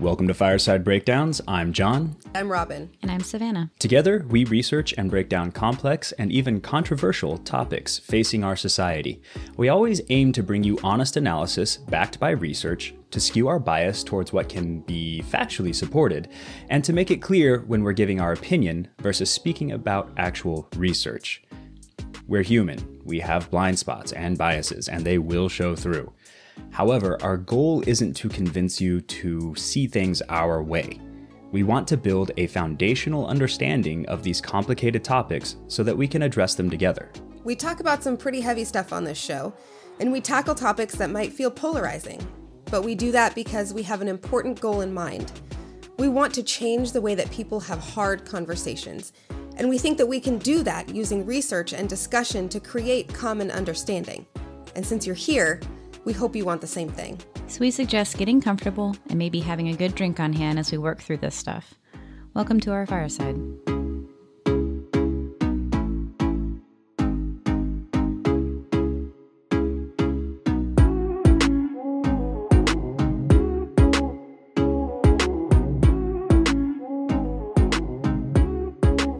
Welcome to Fireside Breakdowns. I'm John. I'm Robin. And I'm Savannah. Together, we research and break down complex and even controversial topics facing our society. We always aim to bring you honest analysis backed by research, to skew our bias towards what can be factually supported, and to make it clear when we're giving our opinion versus speaking about actual research. We're human, we have blind spots and biases, and they will show through. However, our goal isn't to convince you to see things our way. We want to build a foundational understanding of these complicated topics so that we can address them together. We talk about some pretty heavy stuff on this show, and we tackle topics that might feel polarizing. But we do that because we have an important goal in mind. We want to change the way that people have hard conversations, and we think that we can do that using research and discussion to create common understanding. And since you're here, we hope you want the same thing. So we suggest getting comfortable and maybe having a good drink on hand as we work through this stuff. Welcome to our fireside.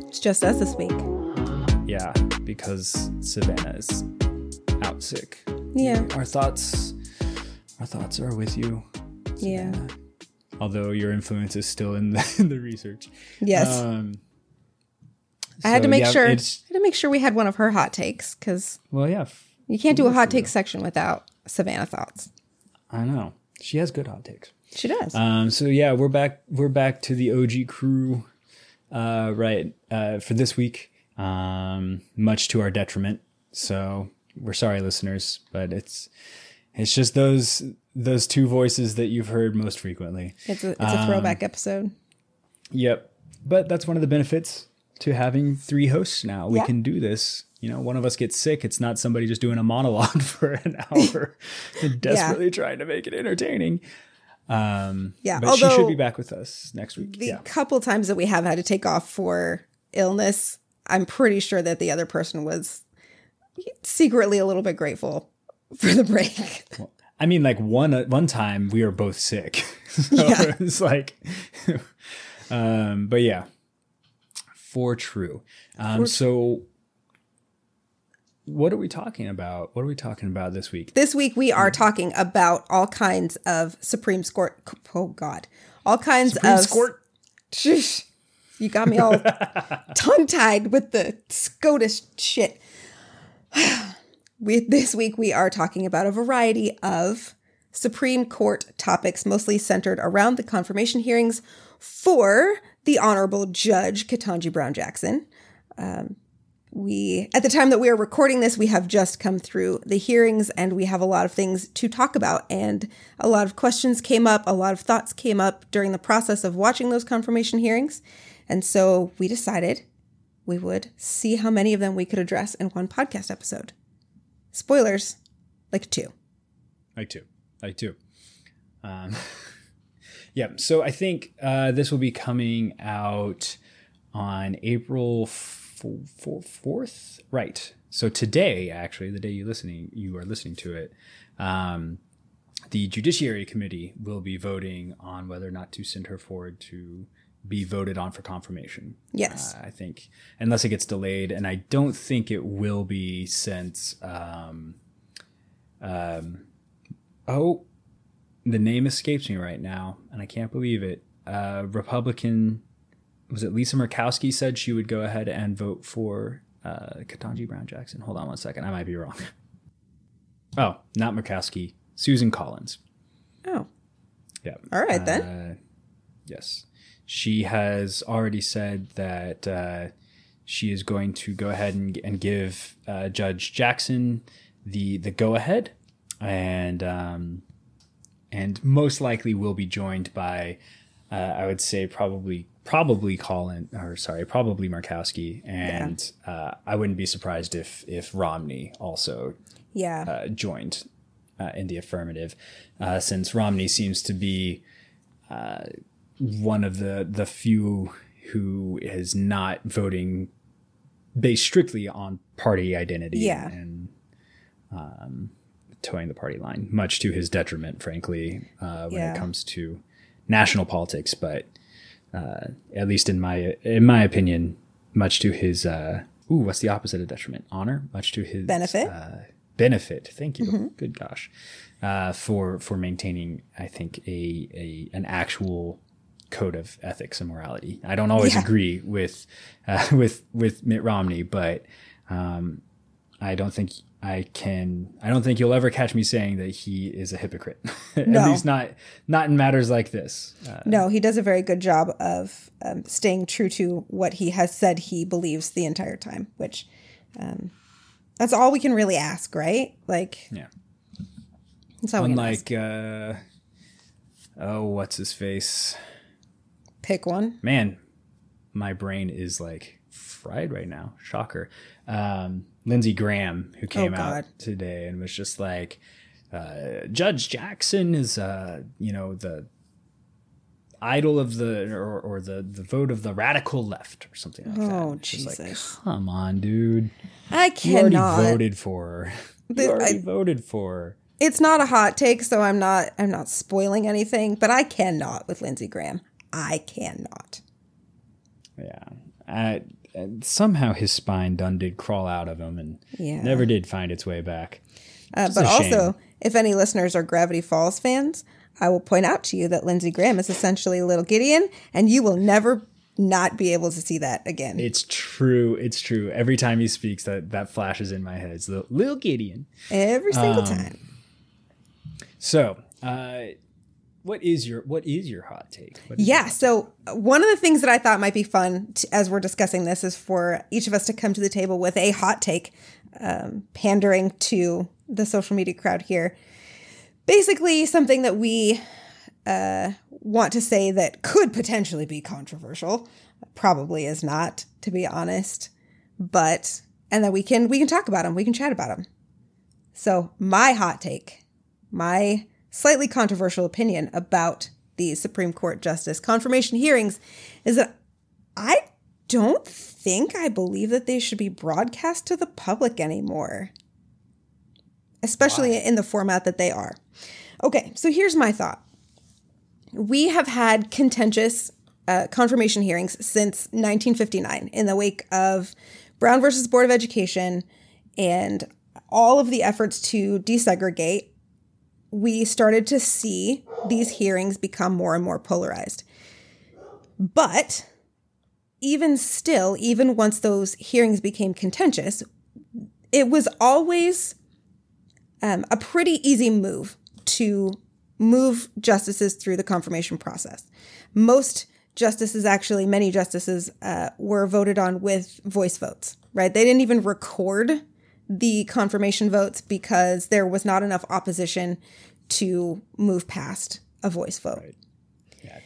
It's just us this week. Yeah, because Savannah is out sick. Yeah. Our thoughts our thoughts are with you. Yeah. Although your influence is still in the, in the research. Yes. Um, I had to make yeah, sure I had to make sure we had one of her hot takes because Well, yeah. f- you can't do a hot take section without Savannah thoughts. I know. She has good hot takes. She does. Um, so yeah, we're back. We're back to the OG crew, uh, right? Uh, for this week, um, much to our detriment. So we're sorry, listeners, but it's it's just those those two voices that you've heard most frequently. it's a it's a throwback episode. Yep. But that's one of the benefits to having three hosts now. We Yeah. can do this. You know, one of us gets sick. It's not somebody just doing a monologue for an hour and desperately trying to make it entertaining. Um, Yeah, But she should be back with us next week. The yeah. couple times that we have had to take off for illness, I'm pretty sure that the other person was secretly a little bit grateful for the break. I mean, like one one time we were both sick. so Yeah. it's like, um, but yeah, for true. Um, so what are we talking about? What are we talking about this week? This week we are talking about all kinds of Supreme Court. Oh God, all kinds Supreme of Court? Shush. You got me all tongue tied with the SCOTUS shit. We, this week we are talking about a variety of Supreme Court topics, mostly centered around the confirmation hearings for the Honorable Judge Ketanji Brown Jackson. Um, we, at the time that we are recording this, we have just come through the hearings and we have a lot of things to talk about. And a lot of questions came up, a lot of thoughts came up during the process of watching those confirmation hearings. And so we decided we would see how many of them we could address in one podcast episode. Spoilers, like two. Like two, like two. Um, yeah. So I think uh, this will be coming out on April fourth, right? So today, actually, the day you listening, you are listening to it. Um, the Judiciary Committee will be voting on whether or not to send her forward to be voted on for confirmation. Yes. Uh, I think, unless it gets delayed, and I don't think it will be since. Um, um, oh, the name escapes me right now, and I can't believe it. Uh, Republican, was it Lisa Murkowski said she would go ahead and vote for uh, Ketanji Brown Jackson? Hold on one second, I might be wrong. oh, not Murkowski, Susan Collins. Oh, Yeah. all right then. Uh, yes. She has already said that uh, she is going to go ahead and, and give uh, Judge Jackson the the go ahead, and um, and most likely will be joined by uh, I would say probably probably Colin or sorry probably Murkowski, and uh, I wouldn't be surprised if if Romney also yeah. uh, joined uh, in the affirmative, uh, since Romney seems to be uh, one of the the few who is not voting based strictly on party identity Yeah. and um, towing the party line, much to his detriment, frankly, uh, when Yeah. it comes to national politics, but uh, at least in my in my opinion, much to his uh, ooh, what's the opposite of detriment? Honor, much to his Benefit. Uh, benefit. Thank you. Good gosh, uh, for for maintaining, I think a a an actual code of ethics and morality. I don't always Yeah. agree with uh, with with Mitt Romney, but um, I don't think I can. I don't think you'll ever catch me saying that he is a hypocrite. At No. least not not in matters like this. Uh, No, he does a very good job of um, staying true to what he has said he believes the entire time, which um, that's all we can really ask, right? Like, yeah. that's all we can ask. Unlike, uh, oh, what's his face? Pick one. Man, my brain is like fried right now. Shocker. Um, Lindsey Graham, who came out Oh, God. today and was just like, uh, Judge Jackson is, uh, you know, the idol of the or, or the the vote of the radical left or something like that. Oh, just like, Jesus. come on, dude. I You already cannot. voted for her. You already I- voted for her. It's not a hot take, so I'm not. I'm not spoiling anything, but I cannot with Lindsey Graham. I cannot. Yeah. I, somehow his spine done did crawl out of him and Yeah. never did find its way back. Uh, but also, shame. if any listeners are Gravity Falls fans, I will point out to you that Lindsey Graham is essentially Little Gideon, and you will never not be able to see that again. It's true. It's true. Every time he speaks, that that flashes in my head. It's the little Gideon. Every single Um, time. So, uh, what is your what is your hot take? Yeah. So one of the things that I thought might be fun t as we're discussing this is for each of us to come to the table with a hot take, um, pandering to the social media crowd here. Basically, something that we uh, want to say that could potentially be controversial, probably is not, to be honest. But and then we can we can talk about them. We can chat about them. So my hot take my slightly controversial opinion about the Supreme Court Justice confirmation hearings is that I don't think I believe that they should be broadcast to the public anymore, especially in the format that they are. Okay, so here's my thought. We have had contentious uh, confirmation hearings since 1959 in the wake of Brown versus Board of Education and all of the efforts to desegregate we started to see these hearings become more and more polarized. But even still, even once those hearings became contentious, it was always um, a pretty easy move to move justices through the confirmation process. Most justices, actually, many justices, uh, were voted on with voice votes, right? They didn't even record the confirmation votes because there was not enough opposition to move past a voice vote. Yeah.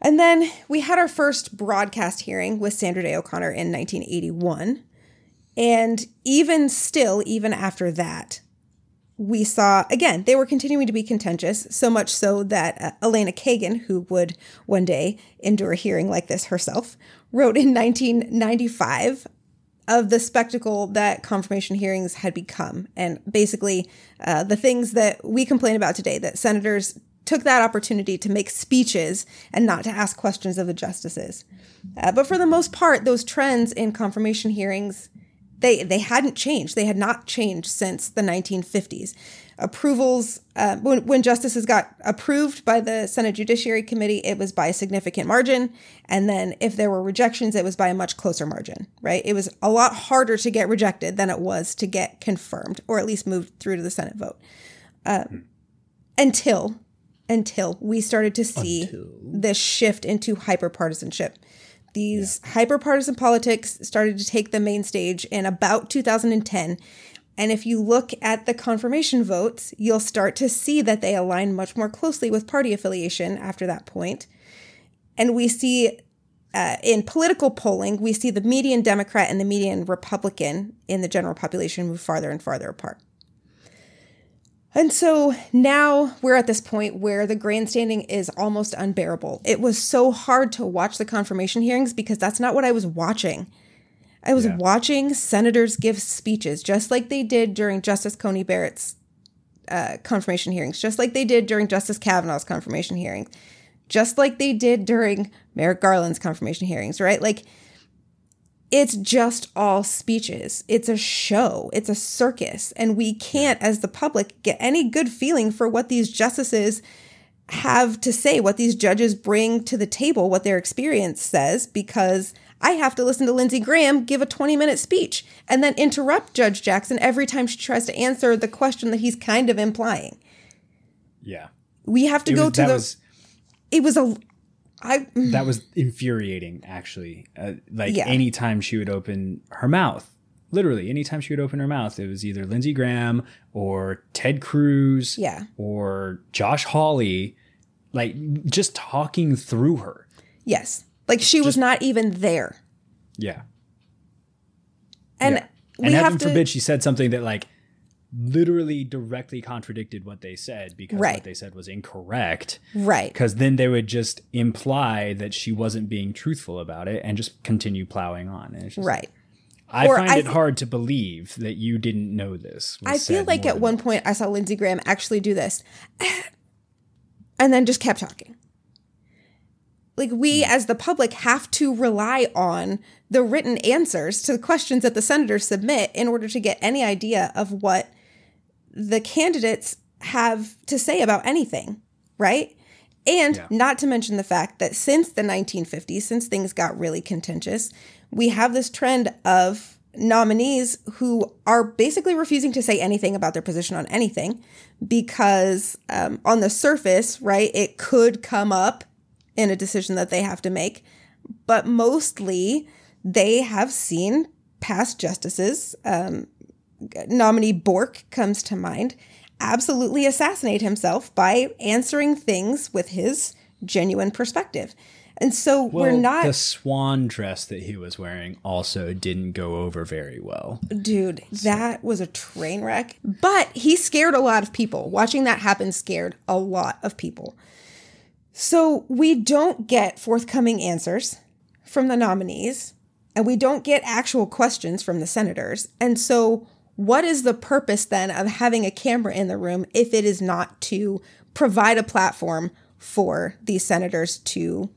And then we had our first broadcast hearing with Sandra Day O'Connor in 1981. And even still, even after that, we saw, again, they were continuing to be contentious, so much so that uh, Elena Kagan, who would one day endure a hearing like this herself, wrote in 1995 of the spectacle that confirmation hearings had become. And basically, uh, the things that we complain about today that senators took that opportunity to make speeches and not to ask questions of the justices. Uh, but for the most part, those trends in confirmation hearings. They, they hadn't changed. They had not changed since the 1950s. Approvals, uh, when, when justices got approved by the Senate Judiciary Committee, it was by a significant margin. And then if there were rejections, it was by a much closer margin, right? It was a lot harder to get rejected than it was to get confirmed or at least moved through to the Senate vote. Um, until, until we started to see this shift into hyperpartisanship. These hyperpartisan politics started to take the main stage in about 2010. And if you look at the confirmation votes, you'll start to see that they align much more closely with party affiliation after that point. And we see uh, in political polling, we see the median Democrat and the median Republican in the general population move farther and farther apart. And so now we're at this point where the grandstanding is almost unbearable. It was so hard to watch the confirmation hearings because that's not what I was watching. I was Yeah. watching senators give speeches just like they did during Justice Coney Barrett's uh, confirmation hearings, just like they did during Justice Kavanaugh's confirmation hearings. just like they did during Merrick Garland's confirmation hearings, right? Like, it's just all speeches. It's a show. It's a circus. And we can't, as the public, get any good feeling for what these justices have to say, what these judges bring to the table, what their experience says, because I have to listen to Lindsey Graham give a 20 minute speech and then interrupt Judge Jackson every time she tries to answer the question that he's kind of implying. Yeah. We have to It go was- to the. was it was a. I. that was infuriating actually. Uh, like Yeah. anytime she would open her mouth, literally anytime she would open her mouth, it was either Lindsey Graham or Ted Cruz Yeah. or Josh Hawley, like just talking through her. Yes. Like she was not even there. Yeah. And Yeah. we and have heaven to. forbid she said something that like literally directly contradicted what they said because Right. what they said was incorrect. right. Because then they would just imply that she wasn't being truthful about it and just continue plowing on. Just, Right. I Or find I it th- hard to believe that you didn't know this. I feel like at one point I saw Lindsey Graham actually do this and then just kept talking. Like, we as the public have to rely on the written answers to the questions that the senators submit in order to get any idea of what the candidates have to say about anything, right? And Yeah. not to mention the fact that since the 1950s, since things got really contentious, we have this trend of nominees who are basically refusing to say anything about their position on anything because um, on the surface, right, it could come up in a decision that they have to make. But mostly, they have seen past justices, um, nominee Bork comes to mind, absolutely assassinate himself by answering things with his genuine perspective. And so we're not, The swan dress that he was wearing also didn't go over very well. dude, that was a train wreck. But he scared a lot of people. Watching that happen scared a lot of people. So we don't get forthcoming answers from the nominees, and we don't get actual questions from the senators. And so, what is the purpose then of having a camera in the room if it is not to provide a platform for these senators to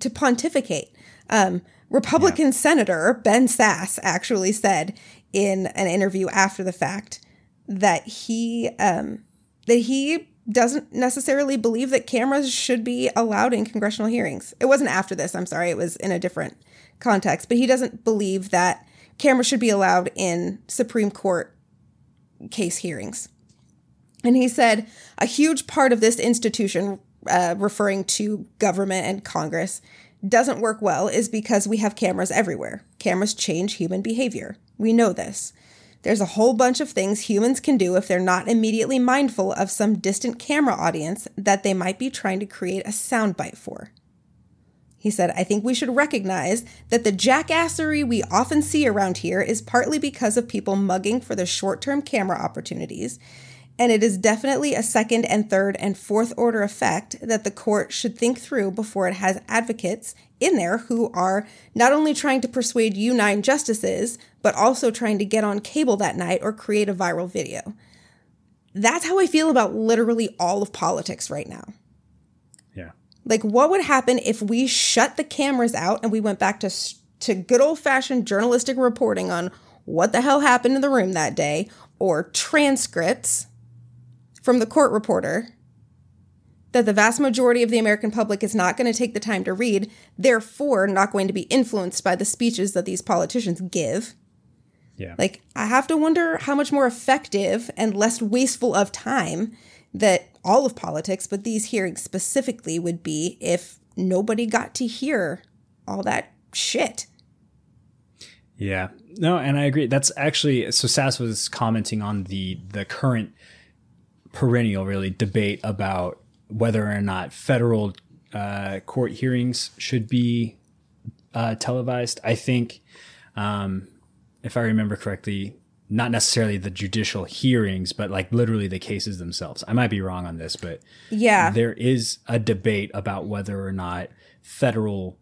to pontificate? Um, Republican Senator Ben Sasse actually said in an interview after the fact that he um, that he doesn't necessarily believe that cameras should be allowed in congressional hearings. It wasn't after this, I'm sorry, it was in a different context, but he doesn't believe that cameras should be allowed in Supreme Court case hearings. And he said a huge part of this institution, uh, referring to government and Congress, doesn't work well is because we have cameras everywhere. Cameras change human behavior. We know this. There's a whole bunch of things humans can do if they're not immediately mindful of some distant camera audience that they might be trying to create a soundbite for. He said, I think we should recognize that the jackassery we often see around here is partly because of people mugging for the short term camera opportunities, and it is definitely a second and third and fourth order effect that the court should think through before it has advocates in there who are not only trying to persuade you nine justices, but also trying to get on cable that night or create a viral video. That's how I feel about literally all of politics right now. Yeah. Like, what would happen if we shut the cameras out and we went back to to good old fashioned journalistic reporting on what the hell happened in the room that day, or transcripts from the court reporter that the vast majority of the American public is not going to take the time to read, therefore not going to be influenced by the speeches that these politicians give. Yeah. Like, I have to wonder how much more effective and less wasteful of time that all of politics, but these hearings specifically, would be if nobody got to hear all that shit. Yeah. No, and I agree. That's actually so Sasse was commenting on the the current perennial really debate about whether or not federal uh, court hearings should be uh, televised. I think, um, if I remember correctly, not necessarily the judicial hearings, but like literally the cases themselves. I might be wrong on this, but Yeah. there is a debate about whether or not federal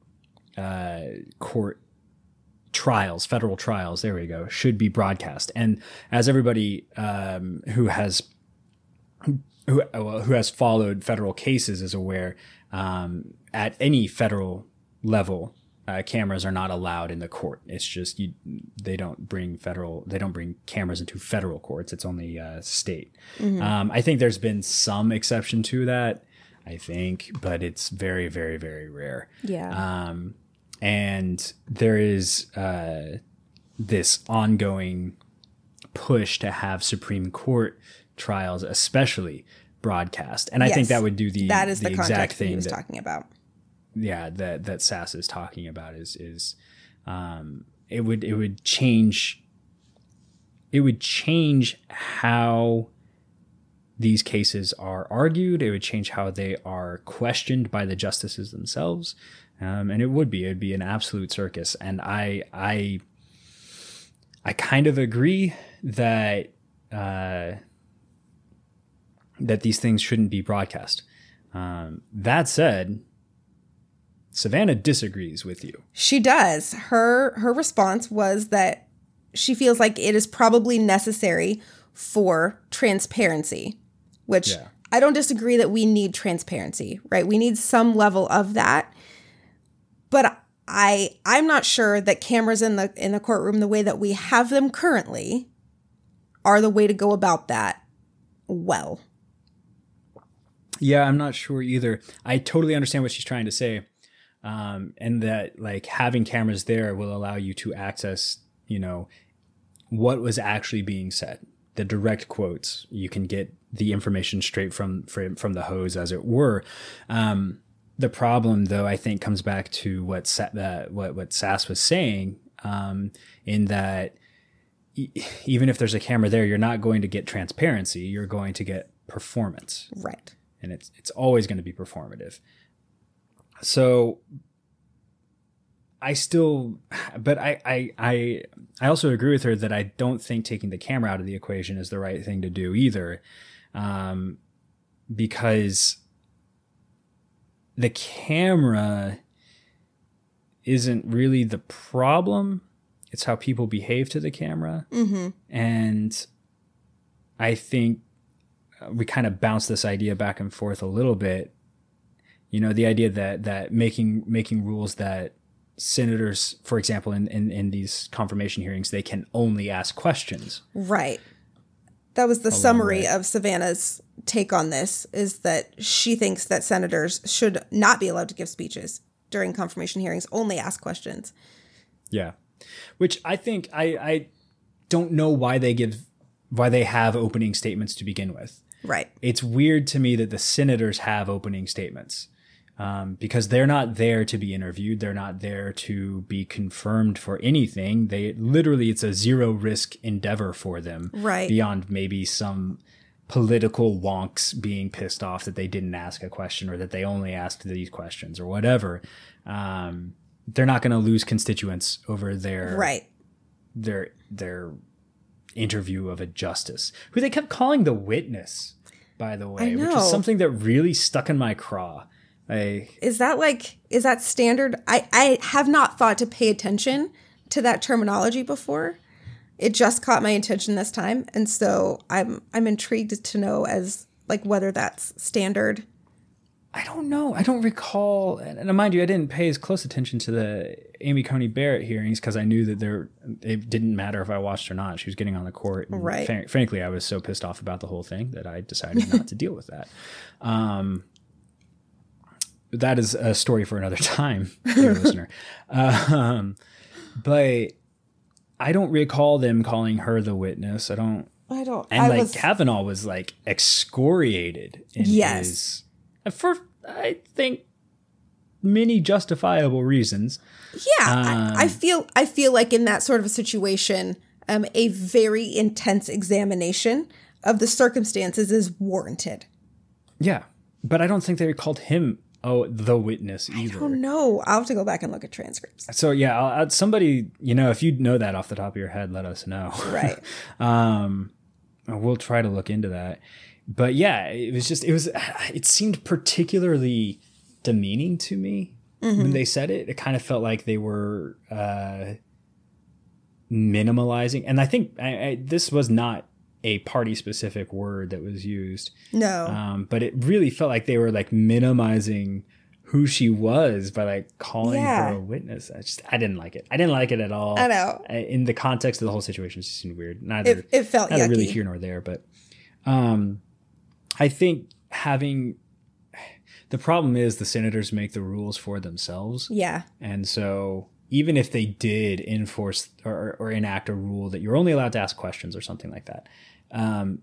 uh, court trials, federal trials, there we go, should be broadcast. And as everybody um, who has who well, who has followed federal cases is aware um, at any federal level uh, cameras are not allowed in the court. It's just you they don't bring federal they don't bring cameras into federal courts. It's only uh, state. Um, i think there's been some exception to that i think but it's very very very rare. Yeah. um, and there is uh, this ongoing push to have Supreme Court trials, especially broadcast. And I think that would do the that is the, exact context that he thing was that talking about. yeah that that Sasse is talking about is is um, it would it would change it would change how these cases are argued. It would change how they are questioned by the justices themselves, um, and it would be it would be an absolute circus. And I I I kind of agree that uh, that these things shouldn't be broadcast. Um, that said, Savannah disagrees with you. She does. Her her response was that she feels like it is probably necessary for transparency, which Yeah. I don't disagree that we need transparency, right? We need some level of that. But I I'm not sure that cameras in the in the courtroom the way that we have them currently are the way to go about that well. Yeah, I'm not sure either. I totally understand what she's trying to say. Um, and that like having cameras there will allow you to access, you know, what was actually being said. The direct quotes. You can get the information straight from from, from the hose, as it were. Um, the problem, though, I think comes back to what Sa- uh, what what Sasse was saying, um, in that e- even if there's a camera there, you're not going to get transparency. You're going to get performance Right. And it's it's always going to be performative. So I still but I, I I I also agree with her that I don't think taking the camera out of the equation is the right thing to do either. Um because the camera isn't really the problem. It's how people behave to the camera. Mm-hmm. And I think we kind of bounce this idea back and forth a little bit. You know, the idea that that making making rules that senators, for example, in, in, in these confirmation hearings, they can only ask questions. Right. That was the summary of Savannah's take on this is that she thinks that senators should not be allowed to give speeches during confirmation hearings, only ask questions. Yeah. Which I think I I don't know why they give why they have opening statements to begin with. Right. it's weird to me that the senators have opening statements um, because they're not there to be interviewed. They're not there to be confirmed for anything. They literally, it's a zero risk endeavor for them. Right. Beyond maybe some political wonks being pissed off that they didn't ask a question or that they only asked these questions or whatever. Um, they're not going to lose constituents over their Right. their their interview of a justice who they kept calling the witness by the way which know. is something that really stuck in my craw I, Is that like is that standard? I I have not thought to pay attention to that terminology before. It just caught my attention this time, and so I'm I'm intrigued to know as like whether that's standard. I don't know i don't recall and mind you i didn't pay as close attention to the amy coney barrett hearings because i knew that there it didn't matter if i watched or not she was getting on the court and Right. fran- frankly i was so pissed off about the whole thing that i decided not to deal with that um that is a story for another time, dear listener. Um, but I don't recall them calling her the witness. I don't. I don't. And I like was Kavanaugh was like excoriated in Yes. his, for I think many justifiable reasons. Yeah, Um, I, I feel I feel like in that sort of a situation, um, a very intense examination of the circumstances is warranted. Yeah, but I don't think they called him oh the witness either. Oh no, I'll have to go back and look at transcripts. So yeah, I'll, I'll- somebody you know if you know that off the top of your head, let us know. Right. um, we'll try to look into that. But yeah, it was just it was it seemed particularly demeaning to me when they said it. It kind of felt like they were uh, minimalizing, and I think I, I, this was not a party specific word that was used. No. Um, but it really felt like they were like minimizing who she was by like calling Yeah. her a witness. I just I didn't like it. I didn't like it at all. I know. In the context of the whole situation, it just seemed weird. Neither It, it felt neither really yucky. here nor there, but um, I think having the problem is the senators make the rules for themselves, yeah. and so even if they did enforce or, or enact a rule that you're only allowed to ask questions or something like that, um,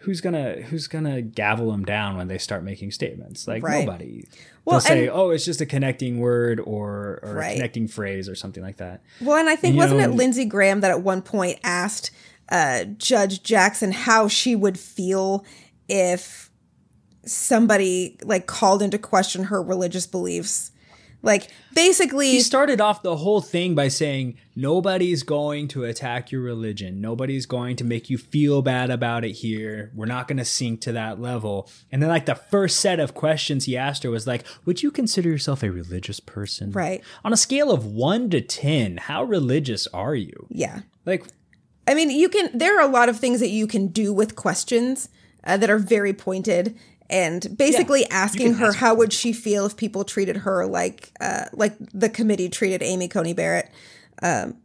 who's gonna who's gonna gavel them down when they start making statements? Like Right. nobody. Well, They'll say, "Oh, it's just a connecting word or or Right. a connecting phrase or something like that." Well, and I think wasn't know- it Lindsey Graham that at one point asked uh, Judge Jackson how she would feel if somebody like called into question her religious beliefs? Like basically, He started off the whole thing by saying, Nobody's going to attack your religion. Nobody's going to make you feel bad about it here. We're not going to sink to that level. And then, like, the first set of questions he asked her was like, Would you consider yourself a religious person? Right. On a scale of one to 10, how religious are you? yeah. Like, I mean, you can. There are a lot of things that you can do with questions uh, that are very pointed, and basically asking her ask how would she feel if people treated her like uh, like the committee treated Amy Coney Barrett. Um,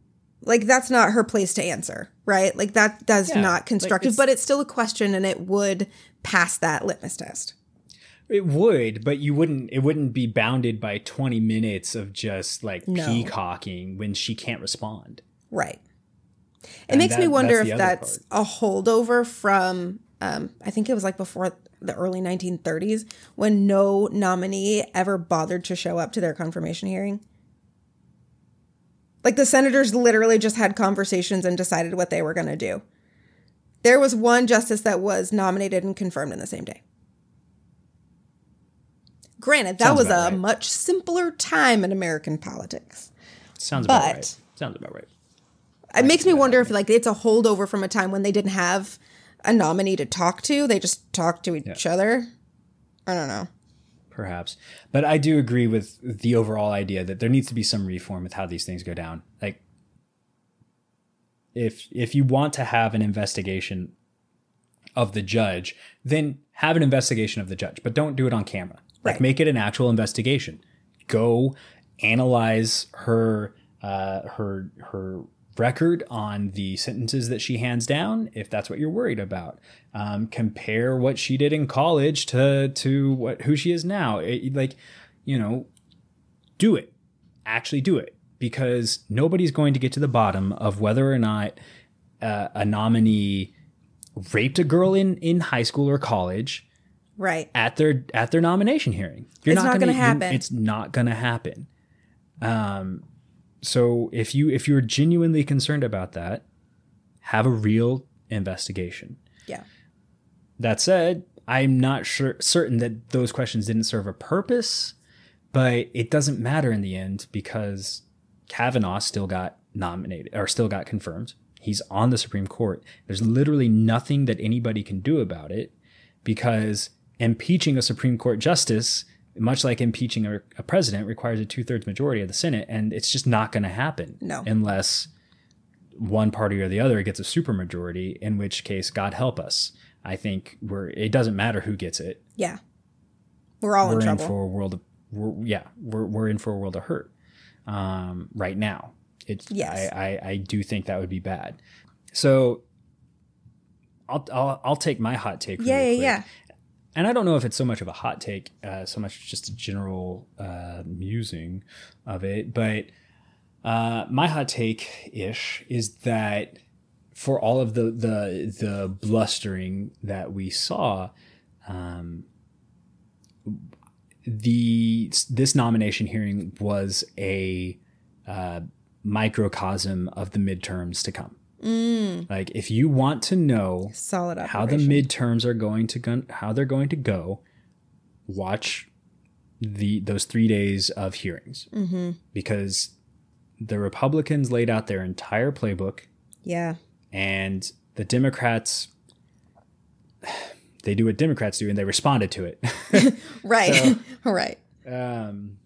like that's not her place to answer, right? Like that that's Yeah, not like, constructive, it's- but it's still a question, and it would pass that litmus test. It would, but you wouldn't. It wouldn't be bounded by twenty minutes of just like No. peacocking when she can't respond. Right. It And makes me wonder that's if that's a holdover from, um, I think it was like before the early 1930s when no nominee ever bothered to show up to their confirmation hearing. Like the senators literally just had conversations and decided what they were going to do. There was one justice that was nominated and confirmed in the same day. Granted, that Sounds was a right. much simpler time in American politics. Sounds about But- right. Sounds about right. It makes me wonder if like it's a holdover from a time when they didn't have a nominee to talk to. They just talked to each other. I don't know. perhaps. But I do agree with the overall idea that there needs to be some reform with how these things go down. Like if if you want to have an investigation of the judge, then have an investigation of the judge, but don't do it on camera. Like Right. make it an actual investigation. Go analyze her uh, her her record on the sentences that she hands down, if that's what you're worried about. Um, compare what she did in college to to what who she is now. It- like, you know, do it. Actually, do it because nobody's going to get to the bottom of whether or not uh, a nominee raped a girl in in high school or college Right. at their at their nomination hearing. You're It's not gonna you're- happen. It's not going to happen. Um, so if you if you're genuinely concerned about that, have a real investigation. Yeah. That said, I'm not sure certain that those questions didn't serve a purpose, but it doesn't matter in the end because Kavanaugh still got nominated or still got confirmed. He's on the Supreme Court. There's literally nothing that anybody can do about it because impeaching a Supreme Court justice, much like impeaching a, a president, requires a two thirds majority of the Senate, and it's just not going to happen No. unless one party or the other gets a supermajority. In which case, God help us. I think we're. It doesn't matter who gets it. Yeah. We're all we're in in, trouble. for a world of. We're, yeah, we're we're in for a world of hurt. Um, right now, it's. Yes. I, I I do think that would be bad. So. I'll, I'll, I'll take my hot take. yeah, really yeah, yeah. And I don't know if it's so much of a hot take, uh, so much just a general uh, musing of it. But uh, my hot take ish is that for all of the the the blustering that we saw, um, the this nomination hearing was a uh, microcosm of the midterms to come. Like, if you want to know Solid how the midterms are going to go, how they're going to go, watch the those three days of hearings Mm-hmm. because the Republicans laid out their entire playbook Yeah. and the Democrats they do what Democrats do and they responded to it. Right. right. um,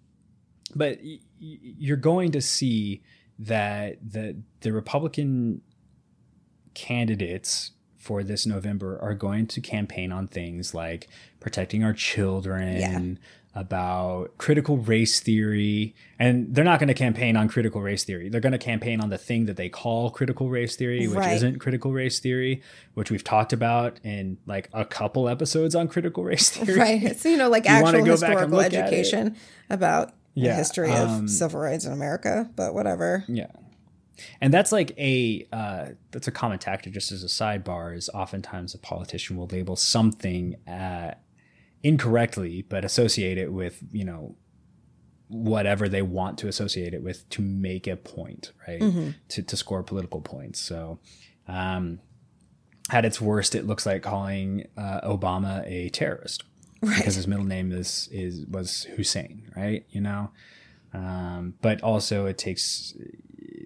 but y- y- you're going to see that the the Republican candidates for this November are going to campaign on things like protecting our children, Yeah. about critical race theory. And they're not going to campaign on critical race theory. They're going to campaign on the thing that they call critical race theory, which Right. isn't critical race theory, which we've talked about in like a couple episodes on critical race theory. Right. It's, you know, like You actual go back and historical look at it? education about the history um, of civil rights in America, but whatever. Yeah. And that's like a uh, that's a common tactic. Just as a sidebar, is oftentimes a politician will label something uh, incorrectly, but associate it with you know whatever they want to associate it with to make a point, right? To to score political points. So, um, at its worst, it looks like calling uh, Obama a terrorist because his middle name is is was Hussein, right? You know, um, but also it takes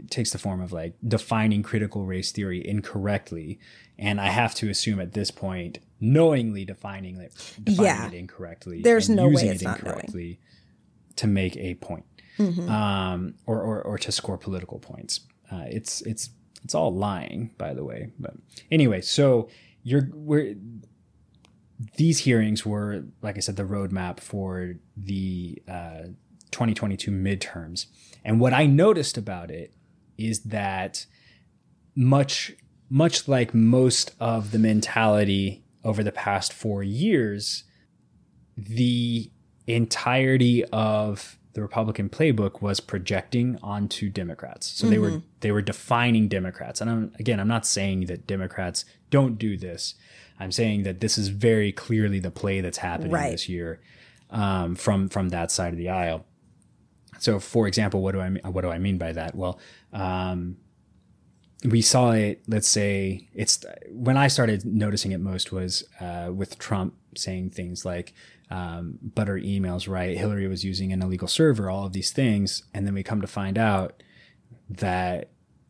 it takes the form of like defining critical race theory incorrectly, and I have to assume at this point knowingly defining it, defining Yeah. it incorrectly. There's no way using it's it not knowing. to make a point, Mm-hmm. um, or, or or to score political points. Uh, it's it's it's all lying, by the way. But anyway, so you're we're these hearings were, like I said, the roadmap for the uh, 2022 midterms. And what I noticed about it is that much, much like most of the mentality over the past four years, the entirety of the Republican playbook was projecting onto Democrats. So they were they were defining Democrats. And I'm, again, I'm not saying that Democrats don't do this. I'm saying that this is very clearly the play that's happening Right. this year um, from from that side of the aisle. So, for example, what do I mean, what do I mean by that? Well, um, we saw it. Let's say it's when I started noticing it most was uh, with Trump saying things like um, butter emails. Right, Hillary was using an illegal server. All of these things, and then we come to find out that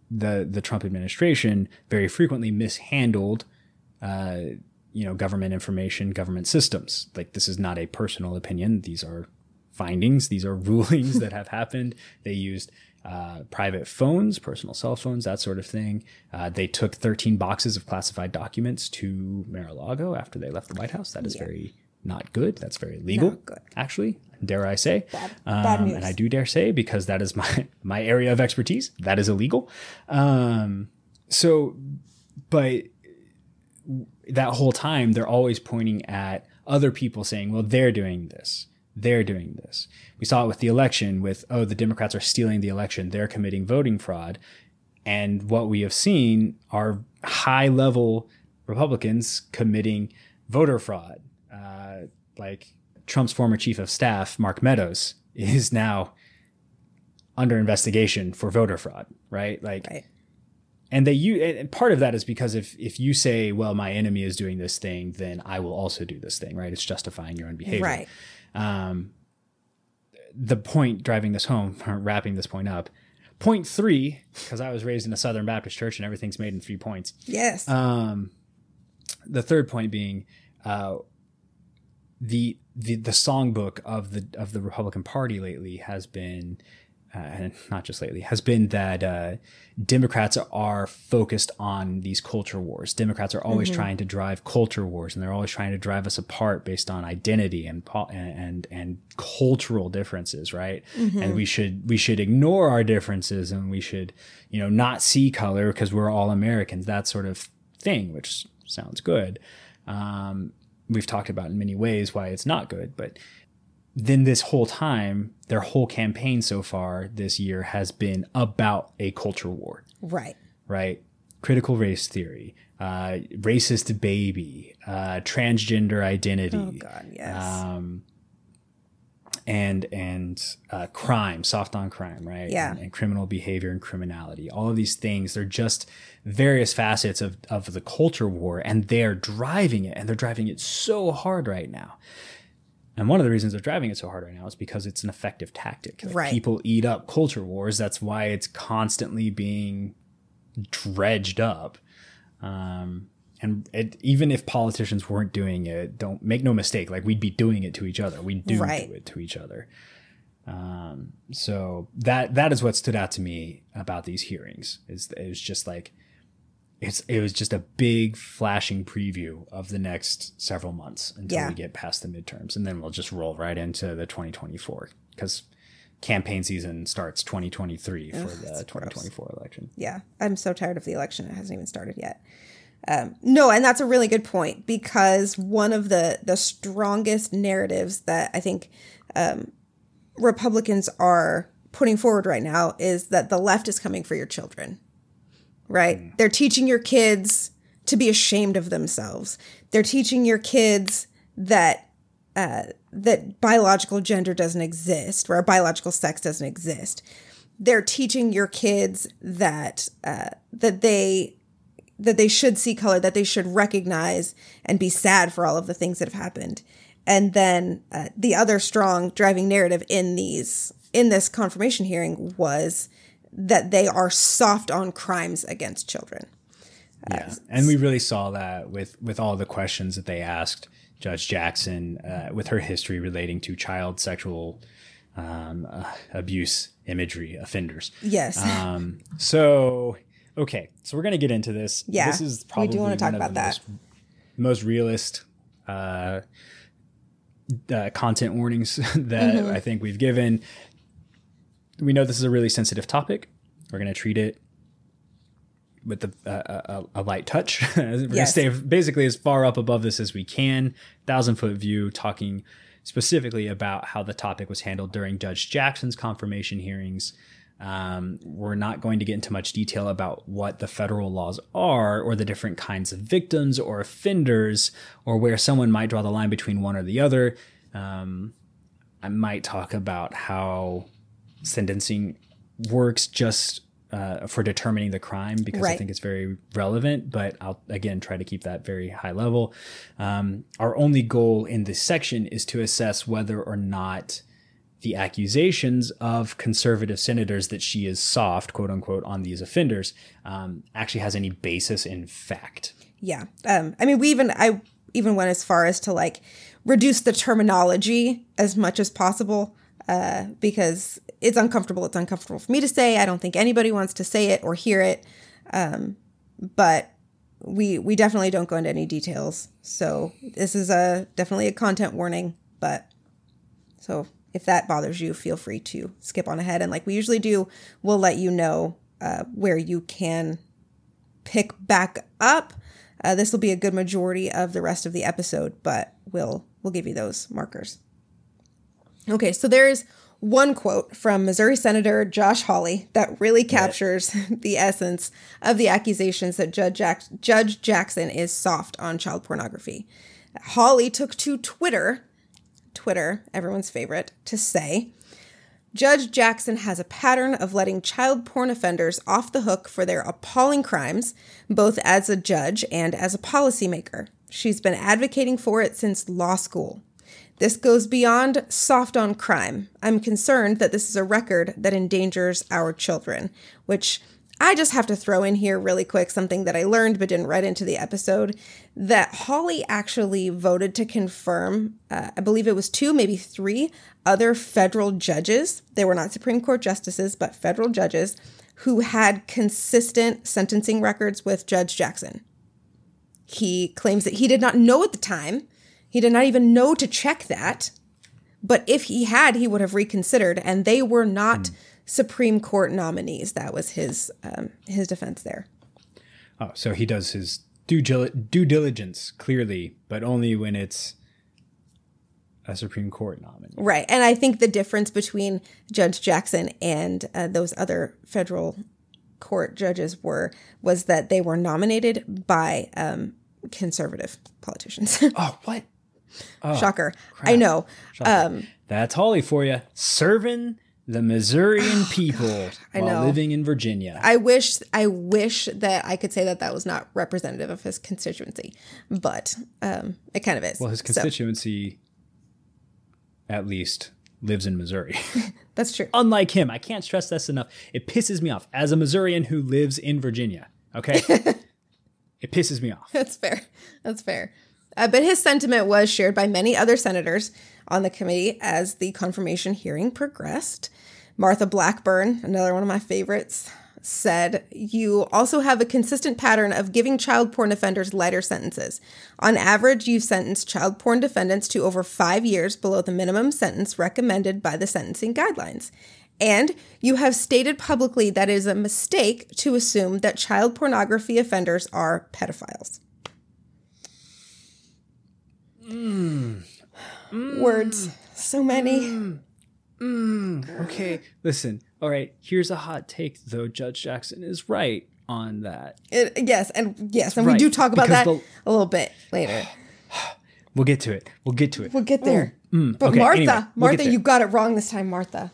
the the Trump administration very frequently mishandled uh, you know government information, government systems. Like this is not a personal opinion; these are findings. These are rulings that have happened. They used uh, private phones, personal cell phones, that sort of thing. Uh, they took 13 boxes of classified documents to Mar-a-Lago after they left the White House. That is very not good. That's very good. actually. Dare I say? Bad- bad Um, news. And I do dare say because that is my my area of expertise. That is illegal. Um, so, but that whole time they're always pointing at other people saying, well, they're doing this. They're doing this. We saw it with the election with, oh, the Democrats are stealing the election. They're committing voting fraud. And what we have seen are high level Republicans committing voter fraud. Uh, like Trump's former chief of staff, Mark Meadows, is now under investigation for voter fraud, right? Like, Right. and they you and part of that is because if if you say well my enemy is doing this thing then i will also do this thing right it's justifying your own behavior Right. Um the point driving this home wrapping this point up point three because i was raised in a southern baptist church and everything's made in three points Yes. um, the third point being uh, the the the songbook of the of the Republican Party lately has been, uh, and not just lately, has been that uh, Democrats are focused on these culture wars. Democrats are always trying to drive culture wars, and they're always trying to drive us apart based on identity and and and, and cultural differences, right? And we should we should ignore our differences, and we should you know not see color because we're all Americans. That sort of thing, which sounds good. Um, we've talked about in many ways why it's not good, but then this whole time, their whole campaign so far this year has been about a culture war, right. right? Critical race theory, uh, racist baby, uh, transgender identity, Oh God. Yes. um, and and uh, crime, soft on crime, right? Yeah. And, and criminal behavior and criminality. All of these things, they're just various facets of of the culture war, and they're driving it, and they're driving it so hard right now. And one of the reasons they're driving it so hard right now is because it's an effective tactic. Like, Right. People eat up culture wars. That's why it's constantly being dredged up. Um, and it, even if politicians weren't doing it, don't make no mistake, like we'd be doing it to each other. We do Right. do it to each other. Um, so that that is what stood out to me about these hearings. Is it was just like it's it was just a big flashing preview of the next several months until Yeah. we get past the midterms, and then we'll just roll right into the 2024 because campaign season starts 2023 for the 2024 election. Yeah, I'm so tired of the election. It hasn't even started yet. Um, no, and that's a really good point because one of the the strongest narratives that I think um, Republicans are putting forward right now is that the left is coming for your children. Right? They're teaching your kids to be ashamed of themselves. They're teaching your kids that uh, that biological gender doesn't exist, or biological sex doesn't exist. They're teaching your kids that uh, that they that they should see color, that they should recognize and be sad for all of the things that have happened. And then uh, the other strong driving narrative in these in this confirmation hearing was that they are soft on crimes against children. Yeah, and we really saw that with with all the questions that they asked Judge Jackson uh, with her history relating to child sexual um, uh, abuse imagery offenders. Yes. Um, so okay, so we're gonna get into this. Yeah, this is we probably do wanna talk one of about the that. Most, most realist uh, uh, content warnings that Mm-hmm. I think we've given. We know this is a really sensitive topic. We're gonna treat it with a, a, a, a light touch. We're gonna stay basically as far up above this as we can, thousand foot view, talking specifically about how the topic was handled during Judge Jackson's confirmation hearings. Um, we're not going to get into much detail about what the federal laws are or the different kinds of victims or offenders or where someone might draw the line between one or the other. Um, I might talk about how sentencing works just uh, for determining the crime because I think it's very relevant, but I'll again try to keep that very high level. Um, our only goal in this section is to assess whether or not the accusations of conservative senators that she is soft, quote unquote, on these offenders um, actually has any basis in fact. Yeah. Um, I mean, we even I even went as far as to like reduce the terminology as much as possible uh, because it's uncomfortable. It's uncomfortable for me to say. I don't think anybody wants to say it or hear it. Um, but we we definitely don't go into any details. So this is a definitely a content warning. But so if that bothers you, feel free to skip on ahead. And like we usually do, we'll let you know uh, where you can pick back up. Uh, this will be a good majority of the rest of the episode, but we'll we'll give you those markers. Okay, so there's one quote from Missouri Senator Josh Hawley that really captures the essence of the accusations that Judge, Jack- Judge Jackson is soft on child pornography. Hawley took to Twitter, Twitter, everyone's favorite, to say, Judge Jackson has a pattern of letting child porn offenders off the hook for their appalling crimes, both as a judge and as a policymaker. She's been advocating for it since law school. This goes beyond soft on crime. I'm concerned that this is a record that endangers our children, which I just have to throw in here really quick something that I learned but didn't write into the episode that Hawley actually voted to confirm, uh, I believe it was two, maybe three other federal judges. They were not Supreme Court justices, but federal judges who had consistent sentencing records with Judge Jackson. He claims that he did not know at the time. He did not even know to check that. But if he had, he would have reconsidered, and they were not Supreme Court nominees. That was his um, his defense there. Oh, so he does his due, due diligence clearly, but only when it's a Supreme Court nominee. Right, and I think the difference between Judge Jackson and uh, those other federal court judges were was that they were nominated by um, conservative politicians. Oh, what? Shocker, I know. That's Hawley for you. Serving the Missourian people Oh, I while know. living in Virginia. I wish I wish that I could say that that was not representative of his constituency, but um, it kind of is. well, his So, constituency, at least, lives in Missouri. that's true. Unlike him, I can't stress this enough. It pisses me off as a Missourian who lives in Virginia. Okay, it pisses me off. That's fair. That's fair. Uh, but his sentiment was shared by many other senators on the committee as the confirmation hearing progressed. Marsha Blackburn, another one of my favorites, said you also have a consistent pattern of giving child porn offenders lighter sentences. On average, you've sentenced child porn defendants to over five years below the minimum sentence recommended by the sentencing guidelines. And you have stated publicly that it is a mistake to assume that child pornography offenders are pedophiles. Words. So many. Okay, listen. All right, here's a hot take, though. Judge Jackson is right on that. It, yes, and yes, and Right, we do talk about that the- a little bit later. We'll get to it. We'll get to it. We'll get there. but Mm, okay, Marsha, anyway, we'll Marsha, you got it wrong this time, Marsha.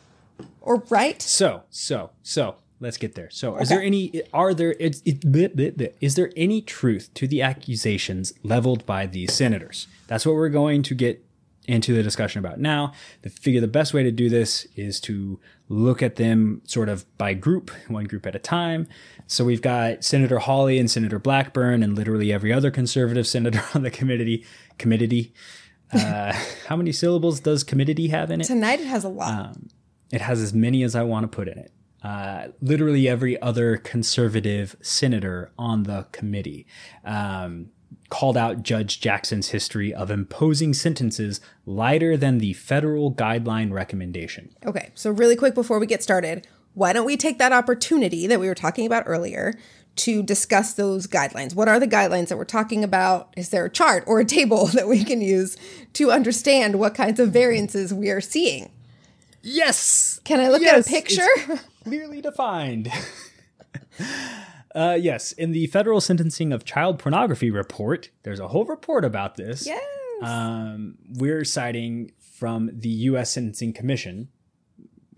Or right? So, so, so, let's get there. So, is there any, are there, it's, it, bleh, bleh, bleh. is there any truth to the accusations leveled by these senators? That's what we're going to get into the discussion about now. The figure the best way to do this is to look at them sort of by group, one group at a time. So we've got Senator Hawley and Senator Blackburn and literally every other conservative senator on the committee. Committee. Uh, how many syllables does committee have in it? Tonight it has a lot. Um, It has as many as I want to put in it. Uh, literally every other conservative senator on the committee um, called out Judge Jackson's history of imposing sentences lighter than the federal guideline recommendation. Okay, so really quick before we get started, why don't we take that opportunity that we were talking about earlier to discuss those guidelines? What are the guidelines that we're talking about? Is there a chart or a table that we can use to understand what kinds of variances we are seeing? Yes! Can I look Yes, at a picture? clearly defined. uh, yes, in the federal sentencing of child pornography report, there's a whole report about this. yes. um, we're citing from the U.S. Sentencing Commission,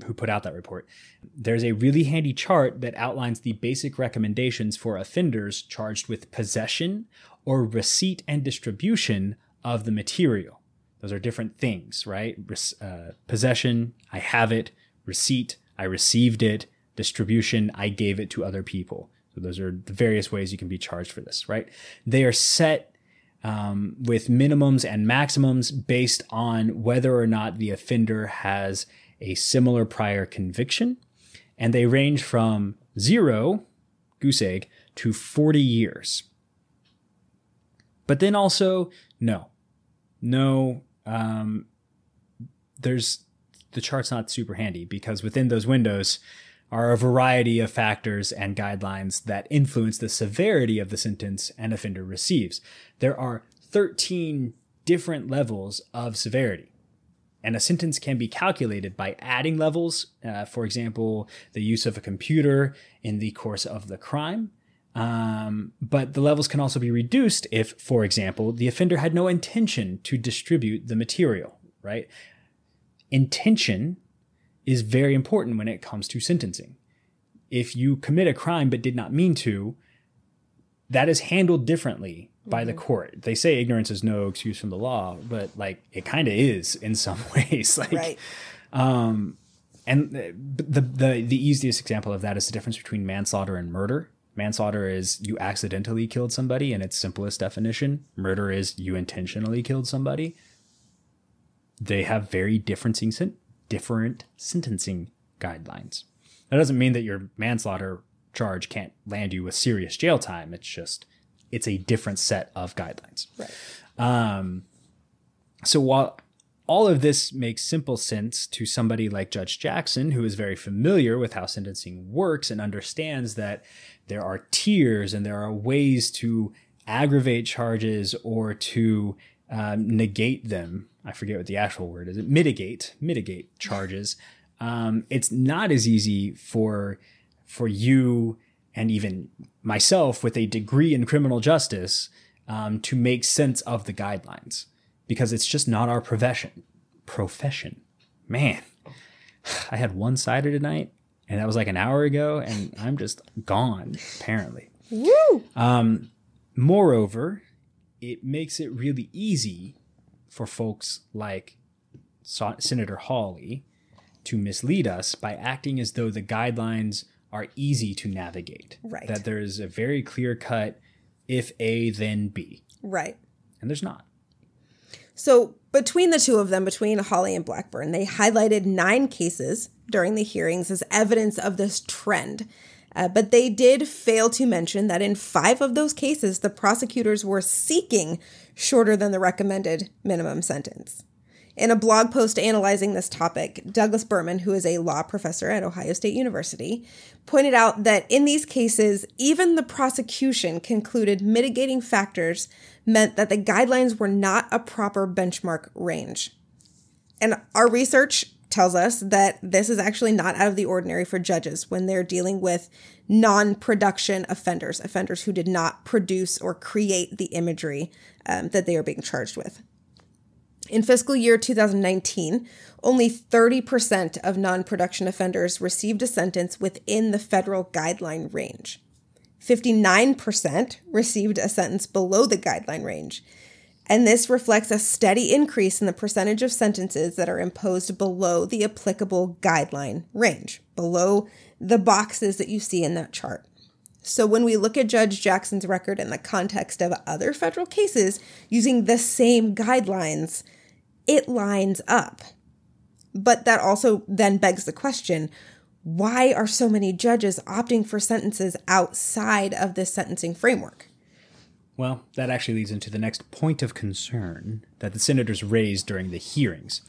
who put out that report. There's a really handy chart that outlines the basic recommendations for offenders charged with possession or receipt and distribution of the material. Those are different things, right? Uh, possession, I have it. Receipt, I received it. Distribution, I gave it to other people. So those are the various ways you can be charged for this, right? They are set um, with minimums and maximums based on whether or not the offender has a similar prior conviction. And they range from zero, goose egg, to 40 years. But then also, no, no, um, there's the chart's not super handy because within those windows are a variety of factors and guidelines that influence the severity of the sentence an offender receives. There are 13 different levels of severity. And a sentence can be calculated by adding levels, uh, for example, the use of a computer in the course of the crime. Um, but the levels can also be reduced if, for example, the offender had no intention to distribute the material, right? Intention is very important when it comes to sentencing. If you commit a crime but did not mean to, that is handled differently by the court. They say ignorance is no excuse from the law, but like it kind of is in some ways. Like, right. um, and the, the the the easiest example of that is the difference between manslaughter and murder. Manslaughter is you accidentally killed somebody in its simplest definition. Murder is you intentionally killed somebody. They have very differencing sen- different sentencing guidelines. That doesn't mean that your manslaughter charge can't land you with serious jail time. It's just it's a different set of guidelines. Right. Um, so while all of this makes simple sense to somebody like Judge Jackson, who is very familiar with how sentencing works and understands that there are tiers and there are ways to aggravate charges or to um, negate them. I forget what the actual word is. Mitigate, mitigate charges. Um, it's not as easy for for you and even myself with a degree in criminal justice um, to make sense of the guidelines because it's just not our profession. Profession, man. I had one cider tonight, and that was like an hour ago, and I'm just gone. Apparently. Woo! Moreover, it makes it really easy for folks like Senator Hawley to mislead us by acting as though the guidelines are easy to navigate. Right. That there's a very clear cut if A, then B. Right. And there's not. So, between the two of them, between Hawley and Blackburn, they highlighted nine cases during the hearings as evidence of this trend. Uh, but they did fail to mention that in five of those cases, the prosecutors were seeking shorter than the recommended minimum sentence. In a blog post analyzing this topic, Douglas Berman, who is a law professor at Ohio State University, pointed out that in these cases, even the prosecution concluded mitigating factors meant that the guidelines were not a proper benchmark range. And our research tells us that this is actually not out of the ordinary for judges when they're dealing with non production offenders, offenders who did not produce or create the imagery um, that they are being charged with. In fiscal year 2019, only 30% of non production offenders received a sentence within the federal guideline range. 59% received a sentence below the guideline range. And this reflects a steady increase in the percentage of sentences that are imposed below the applicable guideline range, below the boxes that you see in that chart. So, when we look at Judge Jackson's record in the context of other federal cases using the same guidelines, it lines up. But that also then begs the question why are so many judges opting for sentences outside of this sentencing framework? Well, that actually leads into the next point of concern that the senators raised during the hearings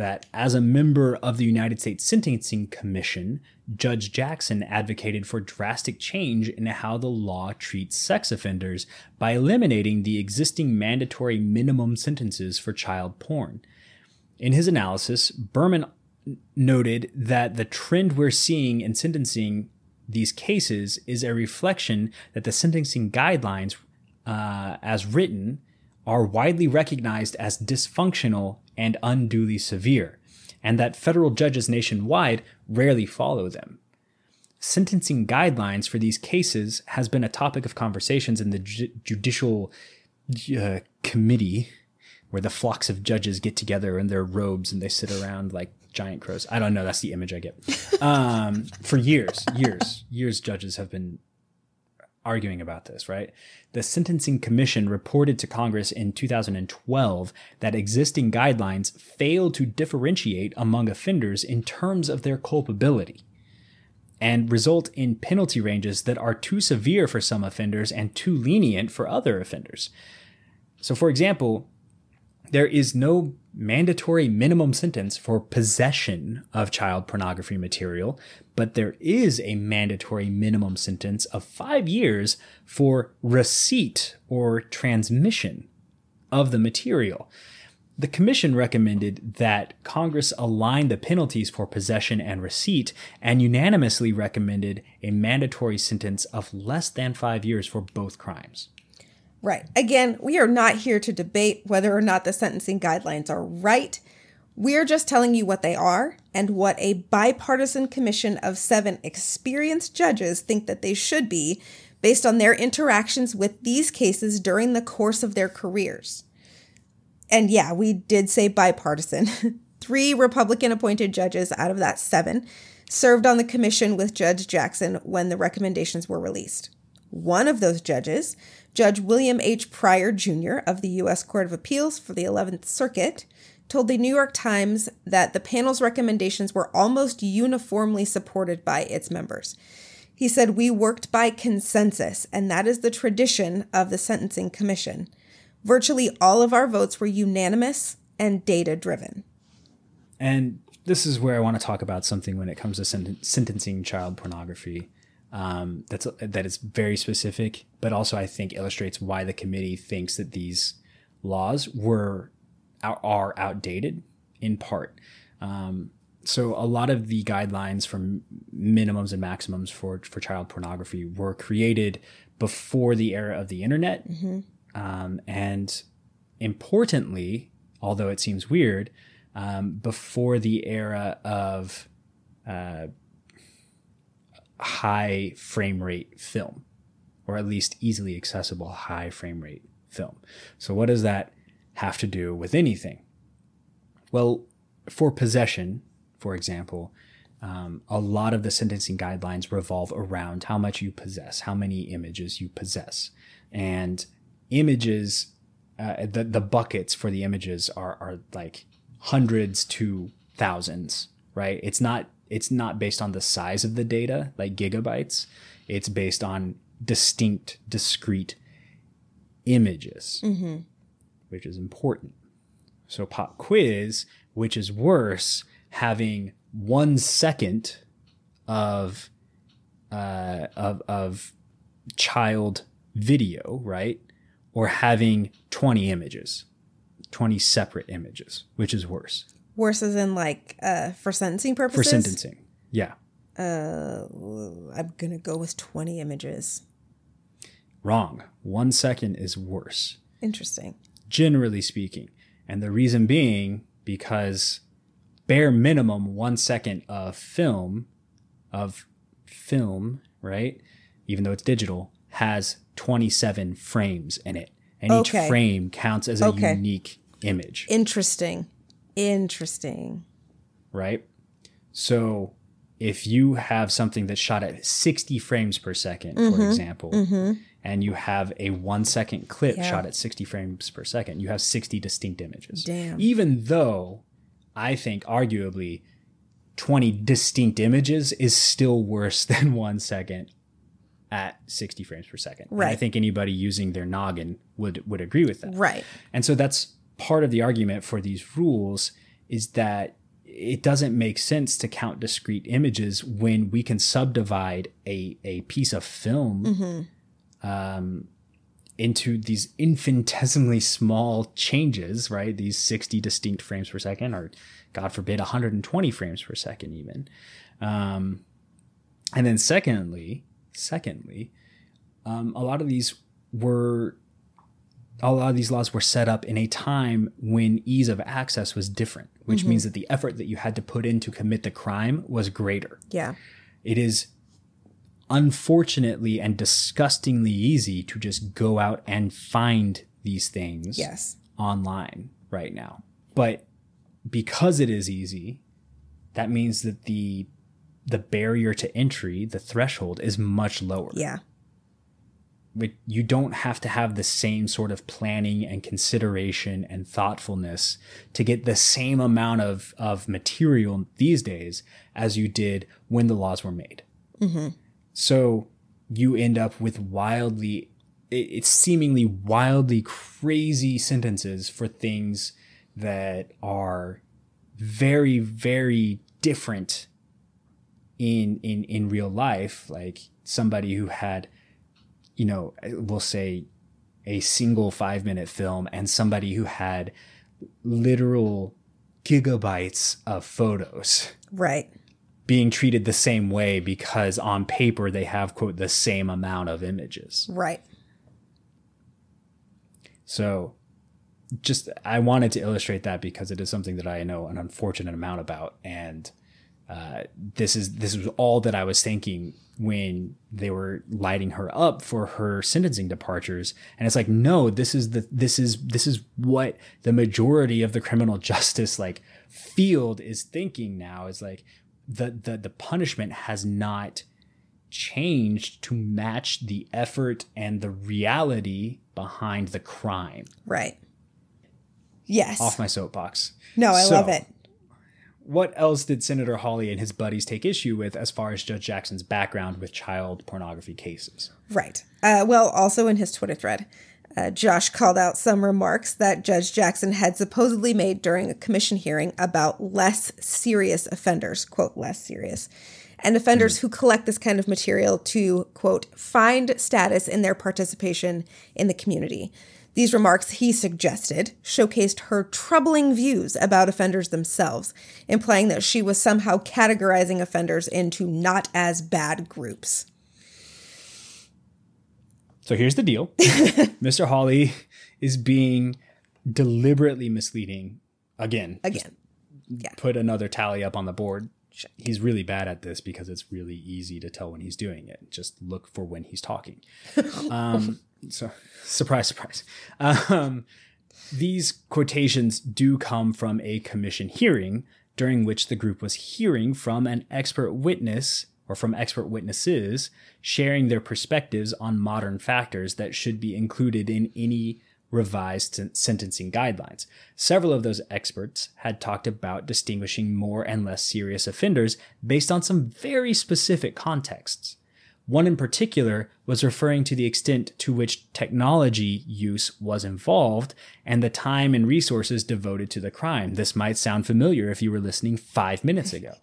that as a member of the United States Sentencing Commission, Judge Jackson advocated for drastic change in how the law treats sex offenders by eliminating the existing mandatory minimum sentences for child porn. In his analysis, Berman noted that the trend we're seeing in sentencing these cases is a reflection that the sentencing guidelines, uh, as written, are widely recognized as dysfunctional and unduly severe, and that federal judges nationwide rarely follow them. Sentencing guidelines for these cases has been a topic of conversations in the ju- judicial uh, committee, where the flocks of judges get together in their robes and they sit around like giant crows. I don't know. That's the image I get. Um, for years, years, years, judges have been arguing about this, right? The Sentencing Commission reported to Congress in 2012 that existing guidelines fail to differentiate among offenders in terms of their culpability and result in penalty ranges that are too severe for some offenders and too lenient for other offenders. So, for example, there is no mandatory minimum sentence for possession of child pornography material, but there is a mandatory minimum sentence of five years for receipt or transmission of the material. The Commission recommended that Congress align the penalties for possession and receipt and unanimously recommended a mandatory sentence of less than five years for both crimes. Right. Again, we are not here to debate whether or not the sentencing guidelines are right. We're just telling you what they are and what a bipartisan commission of seven experienced judges think that they should be based on their interactions with these cases during the course of their careers. And yeah, we did say bipartisan. Three Republican appointed judges out of that seven served on the commission with Judge Jackson when the recommendations were released. One of those judges, Judge William H. Pryor Jr. of the U.S. Court of Appeals for the 11th Circuit, told the New York Times that the panel's recommendations were almost uniformly supported by its members. He said, We worked by consensus, and that is the tradition of the Sentencing Commission. Virtually all of our votes were unanimous and data driven. And this is where I want to talk about something when it comes to sen- sentencing child pornography um, that's that is very specific, but also I think illustrates why the committee thinks that these laws were are outdated in part. Um, so a lot of the guidelines for minimums and maximums for for child pornography were created before the era of the internet, mm-hmm. um, and importantly, although it seems weird, um, before the era of uh, high frame rate film, or at least easily accessible high frame rate film. So, what does that have to do with anything? Well, for possession, for example, um, a lot of the sentencing guidelines revolve around how much you possess, how many images you possess. And images, uh, the, the buckets for the images are, are like hundreds to thousands, right? It's not it's not based on the size of the data, like gigabytes. It's based on distinct, discrete images, which is important. So pop quiz, which is worse, having one second of uh, of of child video, right? Or having 20 images, 20 separate images, which is worse Worse as in like uh, for sentencing purposes? for sentencing. Yeah. Uh, I'm gonna go with 20 images. Wrong. One second is worse, Interesting. Generally speaking. And the reason being because bare minimum one second of film, of film, right? Even though it's digital, has 27 frames in it. And each frame counts as a Okay. unique image. Interesting. Interesting. right? So if you have something that's shot at 60 frames per 2nd Mm-hmm. for example, and you have a one second clip Yeah. shot at 60 frames per second, you have 60 distinct images. Damn. Even though I think arguably 20 distinct images is still worse than one second at 60 frames per second. And I think anybody using their noggin would would agree with that. Right. And so that's part of the argument for these rules is that it doesn't make sense to count discrete images when we can subdivide a, a piece of film mm-hmm. Um, into these infinitesimally small changes, right? These 60 distinct frames per second, or God forbid, 120 frames per second, even. Um, and then, secondly, secondly, um, a lot of these were a lot of these laws were set up in a time when ease of access was different, which means that the effort that you had to put in to commit the crime was greater. Yeah. It is unfortunately and disgustingly easy to just go out and find these things Yes. online right now. But because it is easy, that means that the the barrier to entry, the threshold is much lower Yeah. but you don't have to have the same sort of planning and consideration and thoughtfulness to get the same amount of, of material these days as you did when the laws were made. Mm-hmm. So you end up with wildly, it's seemingly wildly crazy sentences for things that are very, very different in in in real life like somebody who had you know, we'll say a single five minute film and somebody who had literal gigabytes of photos Right. Being treated the same way because on paper they have, quote, the same amount of images. Right. So just, I wanted to illustrate that because it is something that I know an unfortunate amount about. And uh, this is this was all that I was thinking when they were lighting her up for her sentencing departures and it's like no this is the this is this is what the majority of the criminal justice like field is thinking now is like the the the punishment has not changed to match the effort and the reality behind the crime Right. Yes. off my soapbox no, I So- love it. what else did Senator Hawley and his buddies take issue with as far as Judge Jackson's background with child pornography cases? Right. Uh, well, also in his Twitter thread, uh, Josh called out some remarks that Judge Jackson had supposedly made during a commission hearing about less serious offenders, quote, less serious, and offenders who collect this kind of material to, quote, find status in their participation in the community. These remarks, he suggested, showcased her troubling views about offenders themselves, implying that she was somehow categorizing offenders into not as bad groups. So here's the deal Mr. Hawley is being deliberately misleading again. Again. Put another tally up on the board. He's really bad at this because it's really easy to tell when he's doing it. Just look for when he's talking. Um, so, surprise, surprise. Um, these quotations do come from a commission hearing during which the group was hearing from an expert witness or from expert witnesses sharing their perspectives on modern factors that should be included in any revised sen- sentencing guidelines. Several of those experts had talked about distinguishing more and less serious offenders based on some very specific contexts. One in particular was referring to the extent to which technology use was involved and the time and resources devoted to the crime. This might sound familiar if you were listening five minutes ago.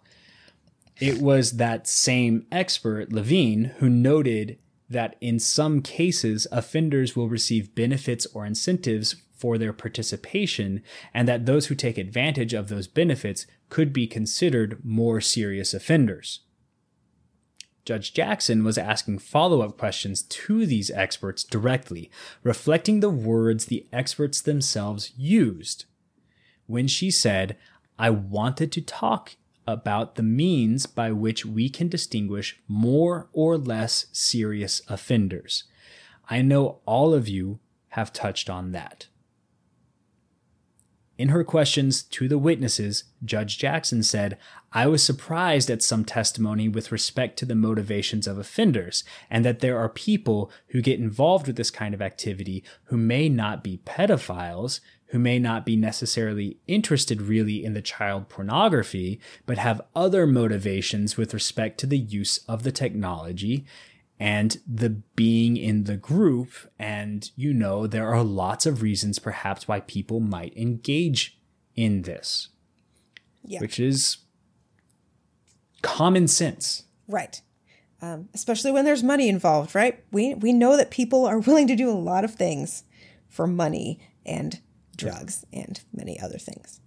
It was that same expert, Levine, who noted that in some cases, offenders will receive benefits or incentives for their participation, and that those who take advantage of those benefits could be considered more serious offenders. Judge Jackson was asking follow up questions to these experts directly, reflecting the words the experts themselves used. When she said, I wanted to talk about the means by which we can distinguish more or less serious offenders. I know all of you have touched on that. In her questions to the witnesses, Judge Jackson said, I was surprised at some testimony with respect to the motivations of offenders, and that there are people who get involved with this kind of activity who may not be pedophiles, who may not be necessarily interested really in the child pornography, but have other motivations with respect to the use of the technology and the being in the group. And, you know, there are lots of reasons perhaps why people might engage in this, Yeah. which is common sense. Right. Um, especially when there's money involved, right? We we know that people are willing to do a lot of things for money and drugs and many other things.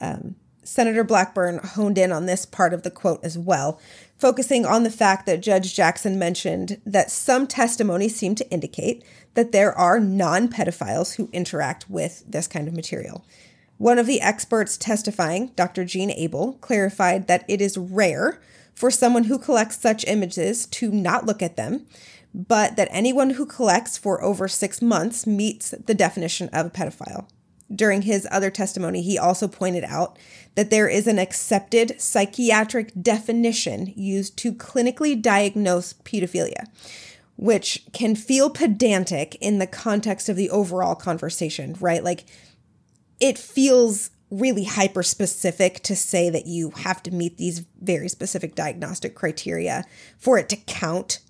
Um, Senator Blackburn honed in on this part of the quote as well, focusing on the fact that Judge Jackson mentioned that some testimony seemed to indicate that there are non pedophiles who interact with this kind of material. One of the experts testifying, Dr. Gene Abel, clarified that it is rare for someone who collects such images to not look at them, but that anyone who collects for over six months meets the definition of a pedophile. During his other testimony, he also pointed out that there is an accepted psychiatric definition used to clinically diagnose pedophilia, which can feel pedantic in the context of the overall conversation, right? Like, it feels really hyper specific to say that you have to meet these very specific diagnostic criteria for it to count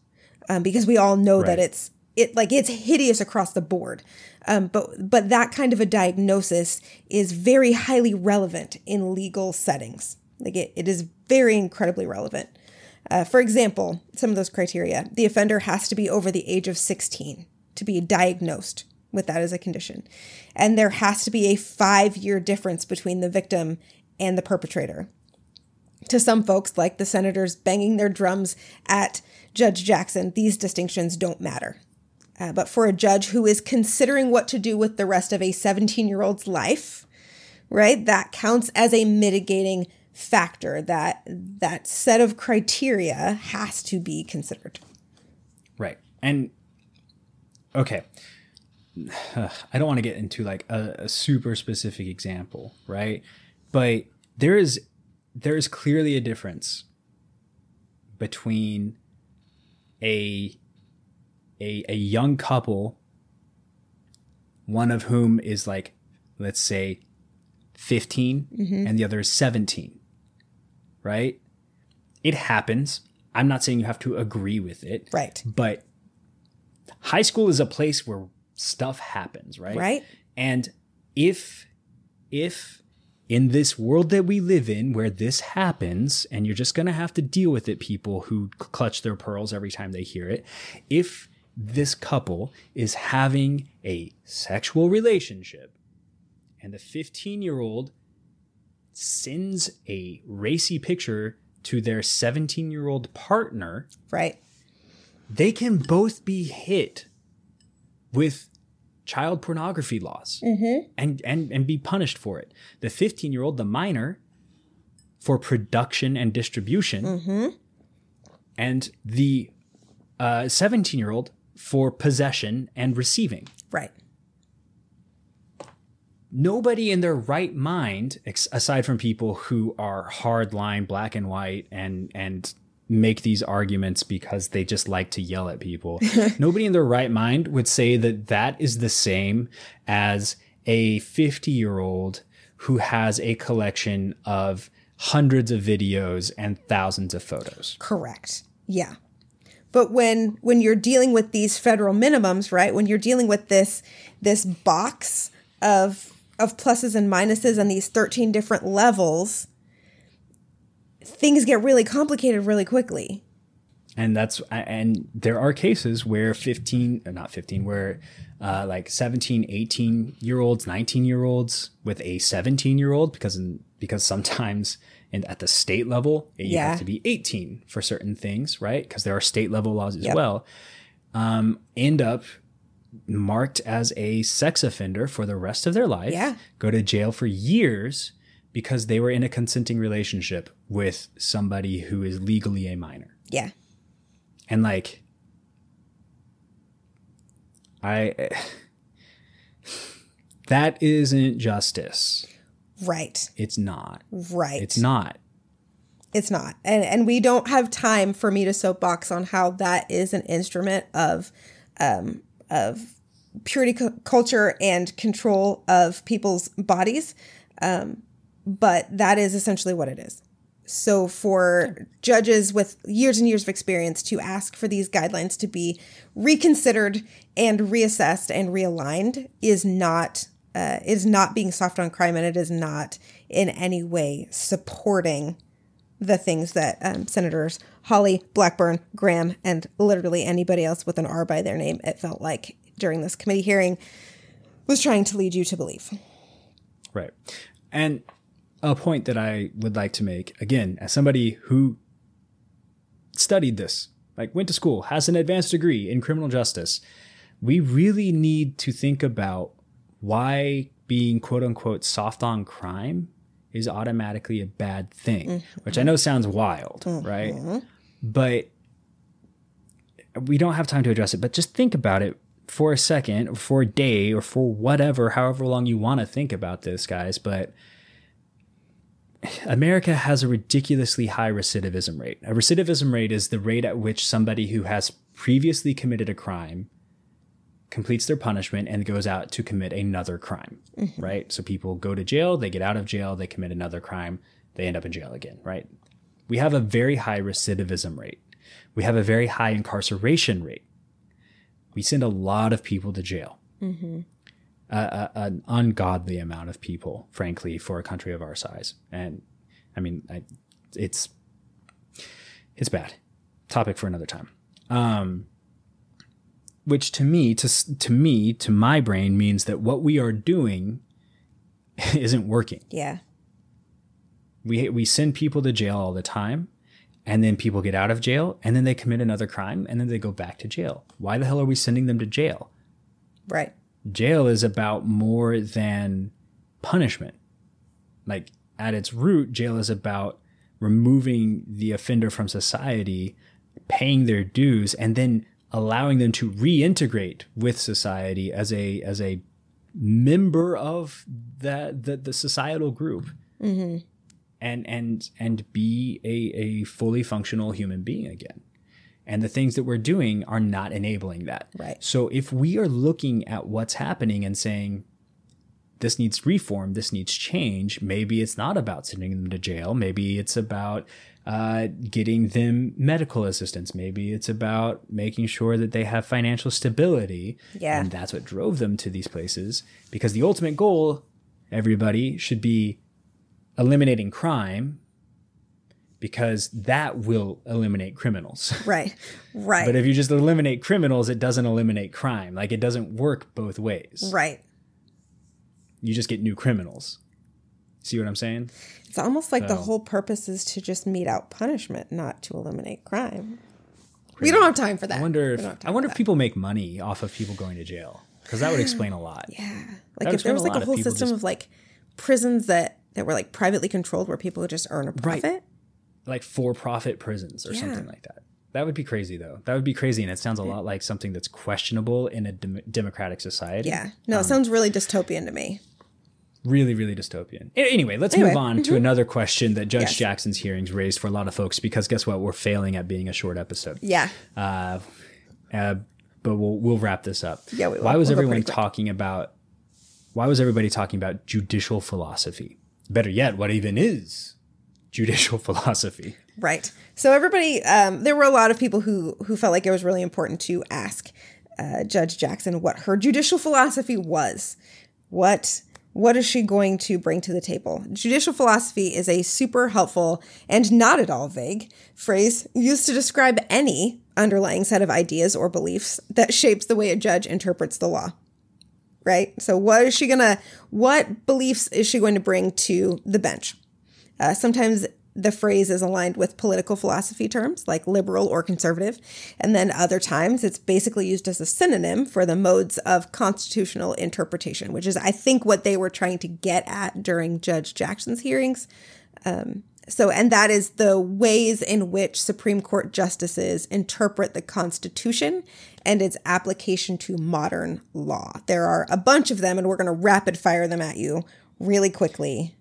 um, because we all know that it's it like it's hideous across the board um, but but that kind of a diagnosis is very highly relevant in legal settings. Like it, it is very incredibly relevant. Uh, for example some of those criteria the offender has to be over the age of 16 to be diagnosed with that as a condition. And there has to be a five year difference between the victim and the perpetrator. To some folks, like the senators banging their drums at Judge Jackson, these distinctions don't matter. Uh, but for a judge who is considering what to do with the rest of a 17 year old's life, right, that counts as a mitigating factor. That that set of criteria has to be considered. Right. And okay. I don't want to get into like a, a super specific example, right? But there is there is clearly a difference between a a a young couple one of whom is like let's say 15 mm-hmm. and the other is 17 right it happens i'm not saying you have to agree with it Right. but high school is a place where stuff happens right Right. and if if in this world that we live in where this happens and you're just going to have to deal with it people who clutch their pearls every time they hear it if this couple is having a sexual relationship and the 15 year old sends a racy picture to their 17 year old partner Right. they can both be hit with child pornography laws mm-hmm. and, and and be punished for it. The 15 year old, the minor, for production and distribution, mm-hmm. and the uh, 17 year old for possession and receiving. Right. Nobody in their right mind, ex- aside from people who are hard line, black and white, and and make these arguments because they just like to yell at people. Nobody in their right mind would say that that is the same as a 50 year old who has a collection of hundreds of videos and thousands of photos. Correct. Yeah. But when when you're dealing with these federal minimums, right? When you're dealing with this this box of of pluses and minuses and these 13 different levels, things get really complicated really quickly. And that's and there are cases where 15 uh, not 15 where uh, like 17 18 year olds 19 year olds with a 17 year old because because sometimes and at the state level you Yeah. have to be 18 for certain things right because there are state level laws as Yep. well um, end up marked as a sex offender for the rest of their life Yeah. go to jail for years because they were in a consenting relationship with somebody who is legally a minor Yeah. and like i that isn't justice Right. it's not Right. it's not It's not. And and we don't have time for me to soapbox on how that is an instrument of um of purity cu- culture and control of people's bodies. Um but that is essentially what it is. So for judges with years and years of experience to ask for these guidelines to be reconsidered and reassessed and realigned is not uh, is not being soft on crime and it is not in any way supporting the things that um, Senators Hawley, Blackburn, Graham, and literally anybody else with an R by their name, it felt like during this committee hearing, was trying to lead you to believe. Right. And a point that I would like to make again, as somebody who studied this, like went to school, has an advanced degree in criminal justice, we really need to think about why being quote unquote soft on crime is automatically a bad thing, mm-hmm. which I know sounds wild, mm-hmm. right? But we don't have time to address it, but just think about it for a second, or for a day, or for whatever, however long you want to think about this, guys. But America has a ridiculously high recidivism rate. A recidivism rate is the rate at which somebody who has previously committed a crime completes their punishment and goes out to commit another crime, right? So people go to jail, they get out of jail, they commit another crime, they end up in jail again, right? We have a very high recidivism rate. We have a very high incarceration rate. We send a lot of people to jail. A, a, an ungodly amount of people, frankly, for a country of our size. And I mean, I, it's it's bad. Topic for another time. Um, which to me, to to me, to my brain means that what we are doing isn't working. Yeah. We we send people to jail all the time, and then people get out of jail, and then they commit another crime, and then they go back to jail. Why the hell are we sending them to jail? Right. Jail is about more than punishment. Like at its root, jail is about removing the offender from society, paying their dues, and then allowing them to reintegrate with society as a as a member of that the, the societal group. Mm-hmm. And and and be a, a fully functional human being again. And the things that we're doing are not enabling that. Right. so if we are looking at what's happening and saying this needs reform this needs change maybe it's not about sending them to jail maybe it's about uh, getting them medical assistance maybe it's about making sure that they have financial stability Yeah. and that's what drove them to these places because the ultimate goal everybody should be eliminating crime because that will eliminate criminals. Right. Right. but if you just eliminate criminals, it doesn't eliminate crime. Like it doesn't work both ways. right. You just get new criminals. See what I'm saying? It's almost like the whole purpose is to just mete out punishment, not to eliminate crime. We don't have time for that. I wonder if don't have time I wonder if people make money off of people going to jail because that would explain a lot. Yeah. Like if there was a like a whole system just- of like prisons that that were like privately controlled where people would just earn a Right. profit. Like for-profit prisons or Yeah. something like that. That would be crazy though. That would be crazy, and it sounds a lot like something that's questionable in a dem- democratic society. Yeah. No, it um, sounds really dystopian to me. Really, really dystopian. Anyway, let's Anyway, move on to another question that Judge Yes. Jackson's hearings raised for a lot of folks because guess what? We're failing at being a short episode. Yeah. Uh, uh, but we'll we'll wrap this up. Yeah, we will. Why was We'll everyone talking about? Why was everybody talking about judicial philosophy? Better yet, what even is judicial philosophy? Right. So everybody, um, there were a lot of people who who felt like it was really important to ask uh, Judge Jackson what her judicial philosophy was. What what is she going to bring to the table? Judicial philosophy is a super helpful and not at all vague phrase used to describe any underlying set of ideas or beliefs that shapes the way a judge interprets the law right? So what is she gonna? What beliefs is she going to bring to the bench? Uh, sometimes the phrase is aligned with political philosophy terms like liberal or conservative, and then other times it's basically used as a synonym for the modes of constitutional interpretation, which is, I think, what they were trying to get at during Judge Jackson's hearings. Um, so, and that is the ways in which Supreme Court justices interpret the Constitution and its application to modern law. There are a bunch of them, and we're going to rapid fire them at you really quickly.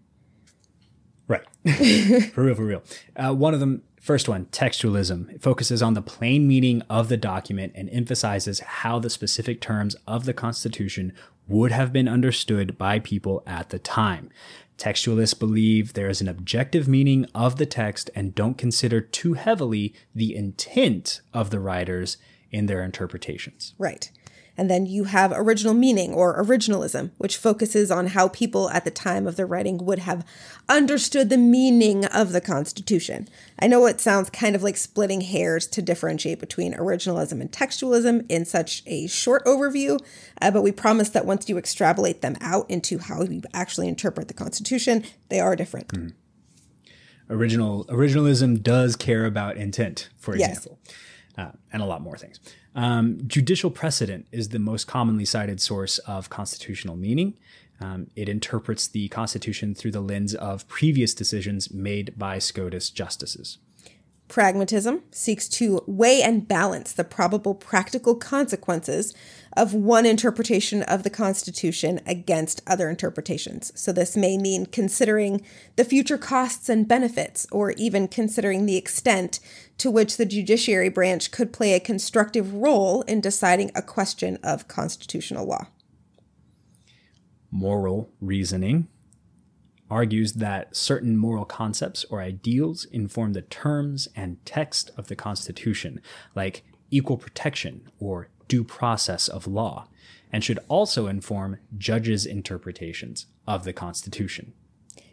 Right. for real, for real. Uh, one of them, first one, textualism. It focuses on the plain meaning of the document and emphasizes how the specific terms of the Constitution would have been understood by people at the time. Textualists believe there is an objective meaning of the text and don't consider too heavily the intent of the writers in their interpretations. Right. And then you have original meaning or originalism, which focuses on how people at the time of the writing would have understood the meaning of the Constitution. I know it sounds kind of like splitting hairs to differentiate between originalism and textualism in such a short overview, uh, but we promise that once you extrapolate them out into how you actually interpret the Constitution, they are different. original originalism does care about intent, for Yes. example, uh, and a lot more things. Um, judicial precedent is the most commonly cited source of constitutional meaning. Um, it interprets the Constitution through the lens of previous decisions made by SCOTUS justices. Pragmatism seeks to weigh and balance the probable practical consequences of one interpretation of the Constitution against other interpretations. So, this may mean considering the future costs and benefits, or even considering the extent to which the judiciary branch could play a constructive role in deciding a question of constitutional law. Moral reasoning argues that certain moral concepts or ideals inform the terms and text of the Constitution, like equal protection or due process of law, and should also inform judges' interpretations of the Constitution.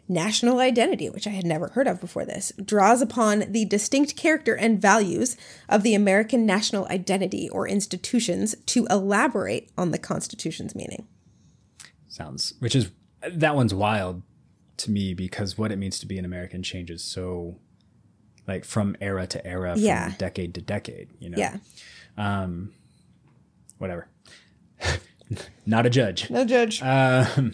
National identity, which I had never heard of before this, draws upon the distinct character and values of the American national identity or institutions to elaborate on the Constitution's meaning. Sounds, which is, that one's wild to me because what it means to be an American changes so, like, from era to era, from Yeah. decade to decade, you know? Yeah. Um, Whatever. Not a judge. No judge. Um,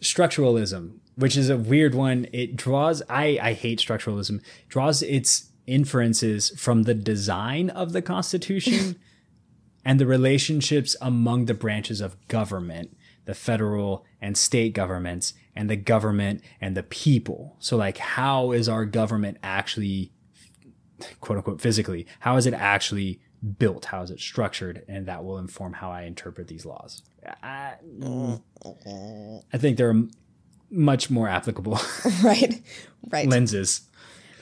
structuralism, which is a weird one. It draws I I hate structuralism. Draws its inferences from the design of the Constitution and the relationships among the branches of government, the federal and state governments, and the government and the people. So like how is our government actually quote unquote physically, how is it actually built? How is it structured? And that will inform how I interpret these laws. I, mm. I think they're much more applicable right. Right. lenses.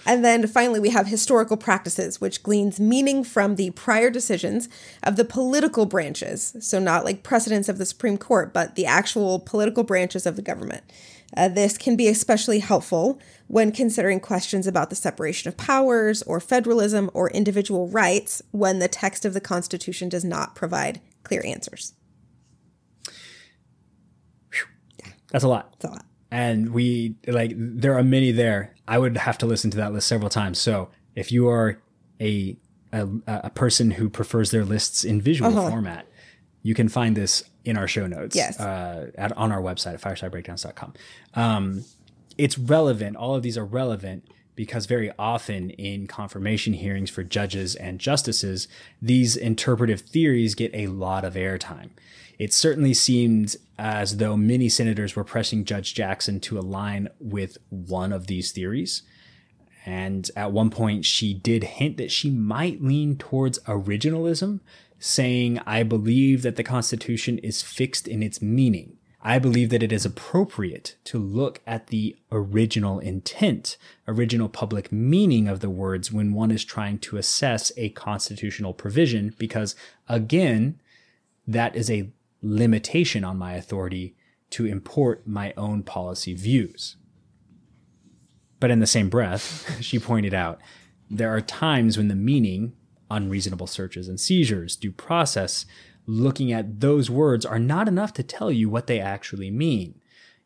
And then finally, we have historical practices, which gleans meaning from the prior decisions of the political branches. So, not like precedents of the Supreme Court, but the actual political branches of the government. Uh, this can be especially helpful when considering questions about the separation of powers or federalism or individual rights when the text of the Constitution does not provide clear answers. That's a lot. That's a lot. And we like there are many there. I would have to listen to that list several times. So if you are a a, a person who prefers their lists in visual format, you can find this in our show notes. Yes. Uh, at, on our website at firesidebreakdowns.com. Um, it's relevant. All of these are relevant because very often in confirmation hearings for judges and justices, these interpretive theories get a lot of airtime. It certainly seemed as though many senators were pressing Judge Jackson to align with one of these theories. And at one point, she did hint that she might lean towards originalism, saying, I believe that the Constitution is fixed in its meaning. I believe that it is appropriate to look at the original intent, original public meaning of the words when one is trying to assess a constitutional provision, because again, that is a limitation on my authority to import my own policy views. But in the same breath, she pointed out there are times when the meaning, unreasonable searches and seizures, due process, looking at those words are not enough to tell you what they actually mean.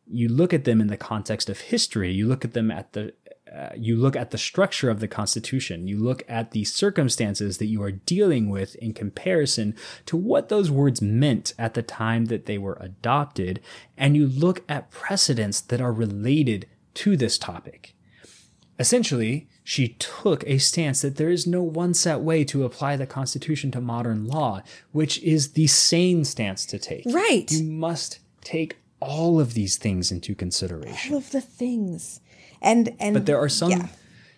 You look at them in the context of history, you look at them at the uh, you look at the structure of the Constitution, you look at the circumstances that you are dealing with in comparison to what those words meant at the time that they were adopted, and you look at precedents that are related to this topic. Essentially, she took a stance that there is no one set way to apply the Constitution to modern law, which is the sane stance to take. Right. You must take all of these things into consideration. All of the things. And and But there are some yeah.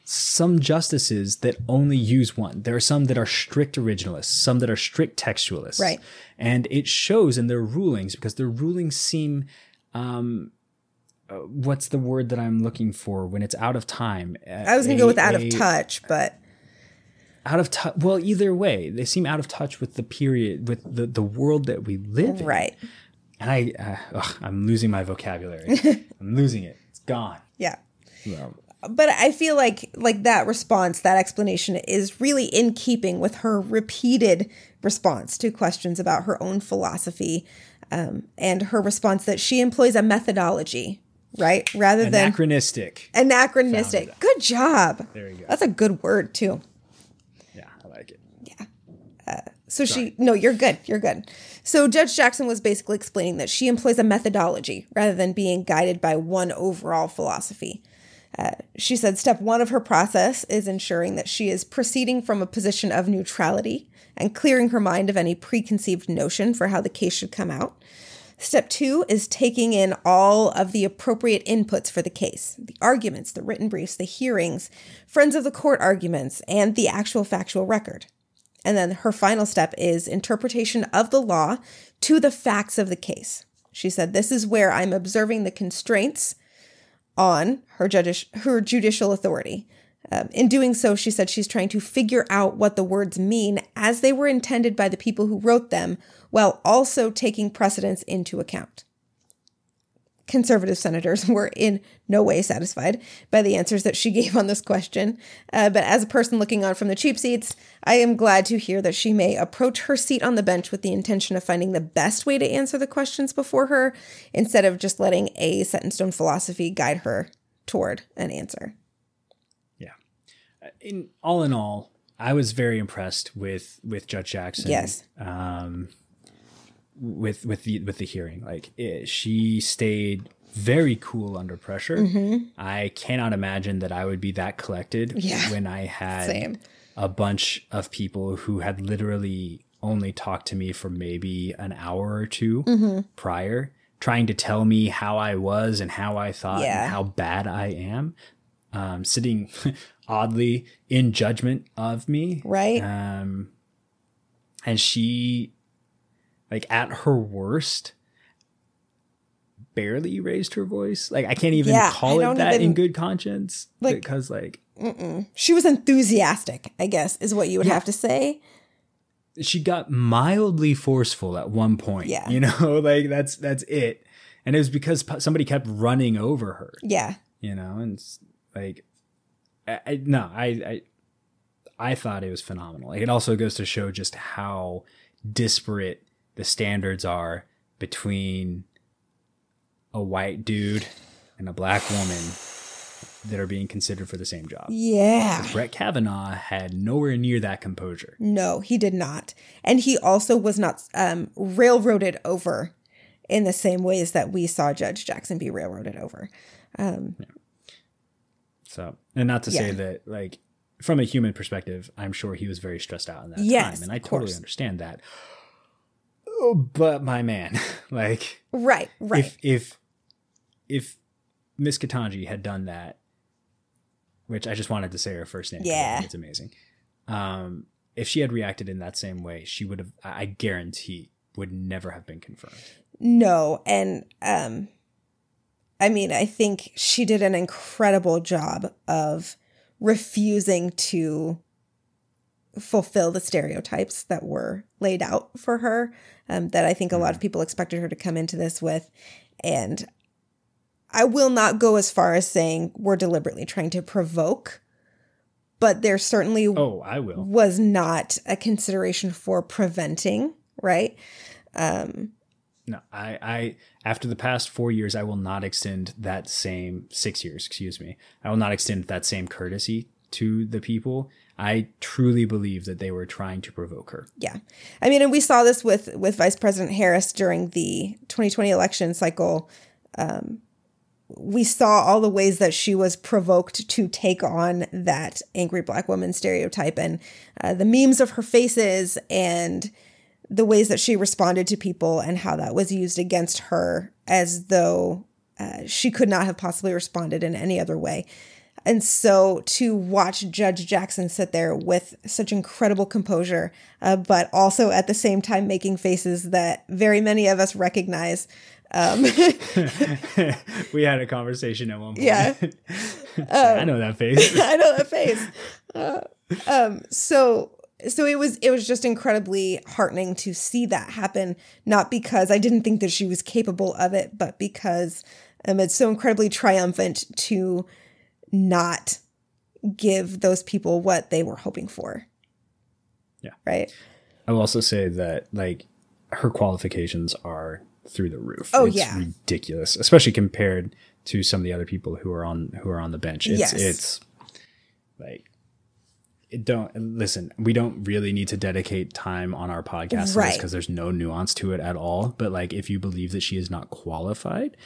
some justices that only use one. There are some that are strict originalists, some that are strict textualists. Right. And it shows in their rulings because their rulings seem um uh, what's the word that I'm looking for when it's out of time? I was gonna go with out A- of touch, but Out of touch. Well, either way, they seem out of touch with the period, with the, the world that we live in. right. And I, uh, ugh, I'm losing my vocabulary. I'm losing it. It's gone. Yeah. Well, but I feel like like that response, that explanation is really in keeping with her repeated response to questions about her own philosophy, um, and her response that she employs a methodology, right, rather than anachronistic. anachronistic. Good job. There you go. That's a good word too. Yeah, I like it. Yeah. So she, no, you're good. You're good. So Judge Jackson was basically explaining that she employs a methodology rather than being guided by one overall philosophy. Uh, she said step one of her process is ensuring that she is proceeding from a position of neutrality and clearing her mind of any preconceived notion for how the case should come out. Step two is taking in all of the appropriate inputs for the case the arguments, the written briefs, the hearings, friends of the court arguments, and the actual factual record. And then her final step is interpretation of the law to the facts of the case. She said, This is where I'm observing the constraints on her, judicial her judicial authority. Um, in doing so, she said she's trying to figure out what the words mean as they were intended by the people who wrote them, while also taking precedence into account. Conservative senators were in no way satisfied by the answers that she gave on this question. Uh, but as a person looking on from the cheap seats, I am glad to hear that she may approach her seat on the bench with the intention of finding the best way to answer the questions before her instead of just letting a set in stone philosophy guide her toward an answer. In all in all, I was very impressed with with Judge Jackson. Yes. Um, with with the with the hearing, like it, she stayed very cool under pressure. I cannot imagine that I would be that collected Mm-hmm. Yeah. when I had Same. a bunch of people who had literally only talked to me for maybe an hour or 2 Mm-hmm. prior, trying to tell me how I was and how I thought Yeah. and how bad I am, um, sitting oddly in judgment of me. Right? Um, and she, like, at her worst, barely raised her voice. Like, I can't even Yeah, call it that in good conscience. Like- because, like, She was enthusiastic, I guess, is what you would have to say. she got mildly forceful at one point. Yeah. You know, like, that's, that's it. And it was because somebody kept running over her, Yeah. you know, and like, I, I, no, I, I, I thought it was phenomenal. Like, it also goes to show just how disparate the standards are between a white dude and a black woman that are being considered for the same job. Yeah. Brett Kavanaugh had nowhere near that composure. No, he did not. And he also was not um, railroaded over in the same ways that we saw Judge Jackson be railroaded over. So, and not to say that like from a human perspective, I'm sure he was very stressed out in that Yes, time, and I totally course. understand that. Oh, but my man, like Right, right. if if if Miss Ketanji had done that, which I just wanted to say her first name, Yeah. it's amazing. Um, if she had reacted in that same way, she would have. I I guarantee would never have been confirmed. No, and um I mean, I think she did an incredible job of refusing to fulfill the stereotypes that were laid out for her um, that I think a lot of people expected her to come into this with. And I will not go as far as saying we're deliberately trying to provoke, but there certainly Oh, I will. was not a consideration for preventing, right? No, I, I after the past four years, I will not extend that same six years, excuse me. I will not extend that same courtesy to the people. I truly believe that they were trying to provoke her. Yeah. I mean, and we saw this with with Vice President Harris during the 2020 election cycle. Um, we saw all the ways that she was provoked to take on that angry black woman stereotype and uh, the memes of her faces and the ways that she responded to people and how that was used against her as though uh, she could not have possibly responded in any other way. And so to watch Judge Jackson sit there with such incredible composure, uh, but also at the same time making faces that very many of us recognize. we had a conversation at one point. Yeah. I know that face. I know that face. Uh, um, so so it was it was just incredibly heartening to see that happen. Not because I didn't think that she was capable of it, but because um, it's so incredibly triumphant to not give those people what they were hoping for. Yeah. Right. I will also say that like her qualifications are through the roof. Oh, it's yeah. ridiculous, especially compared to some of the other people who are on who are on the bench. It's Yes. it's like it don't listen. We don't really need to dedicate time on our podcast Right. because there's no nuance to it at all. But like, if you believe that she is not qualified,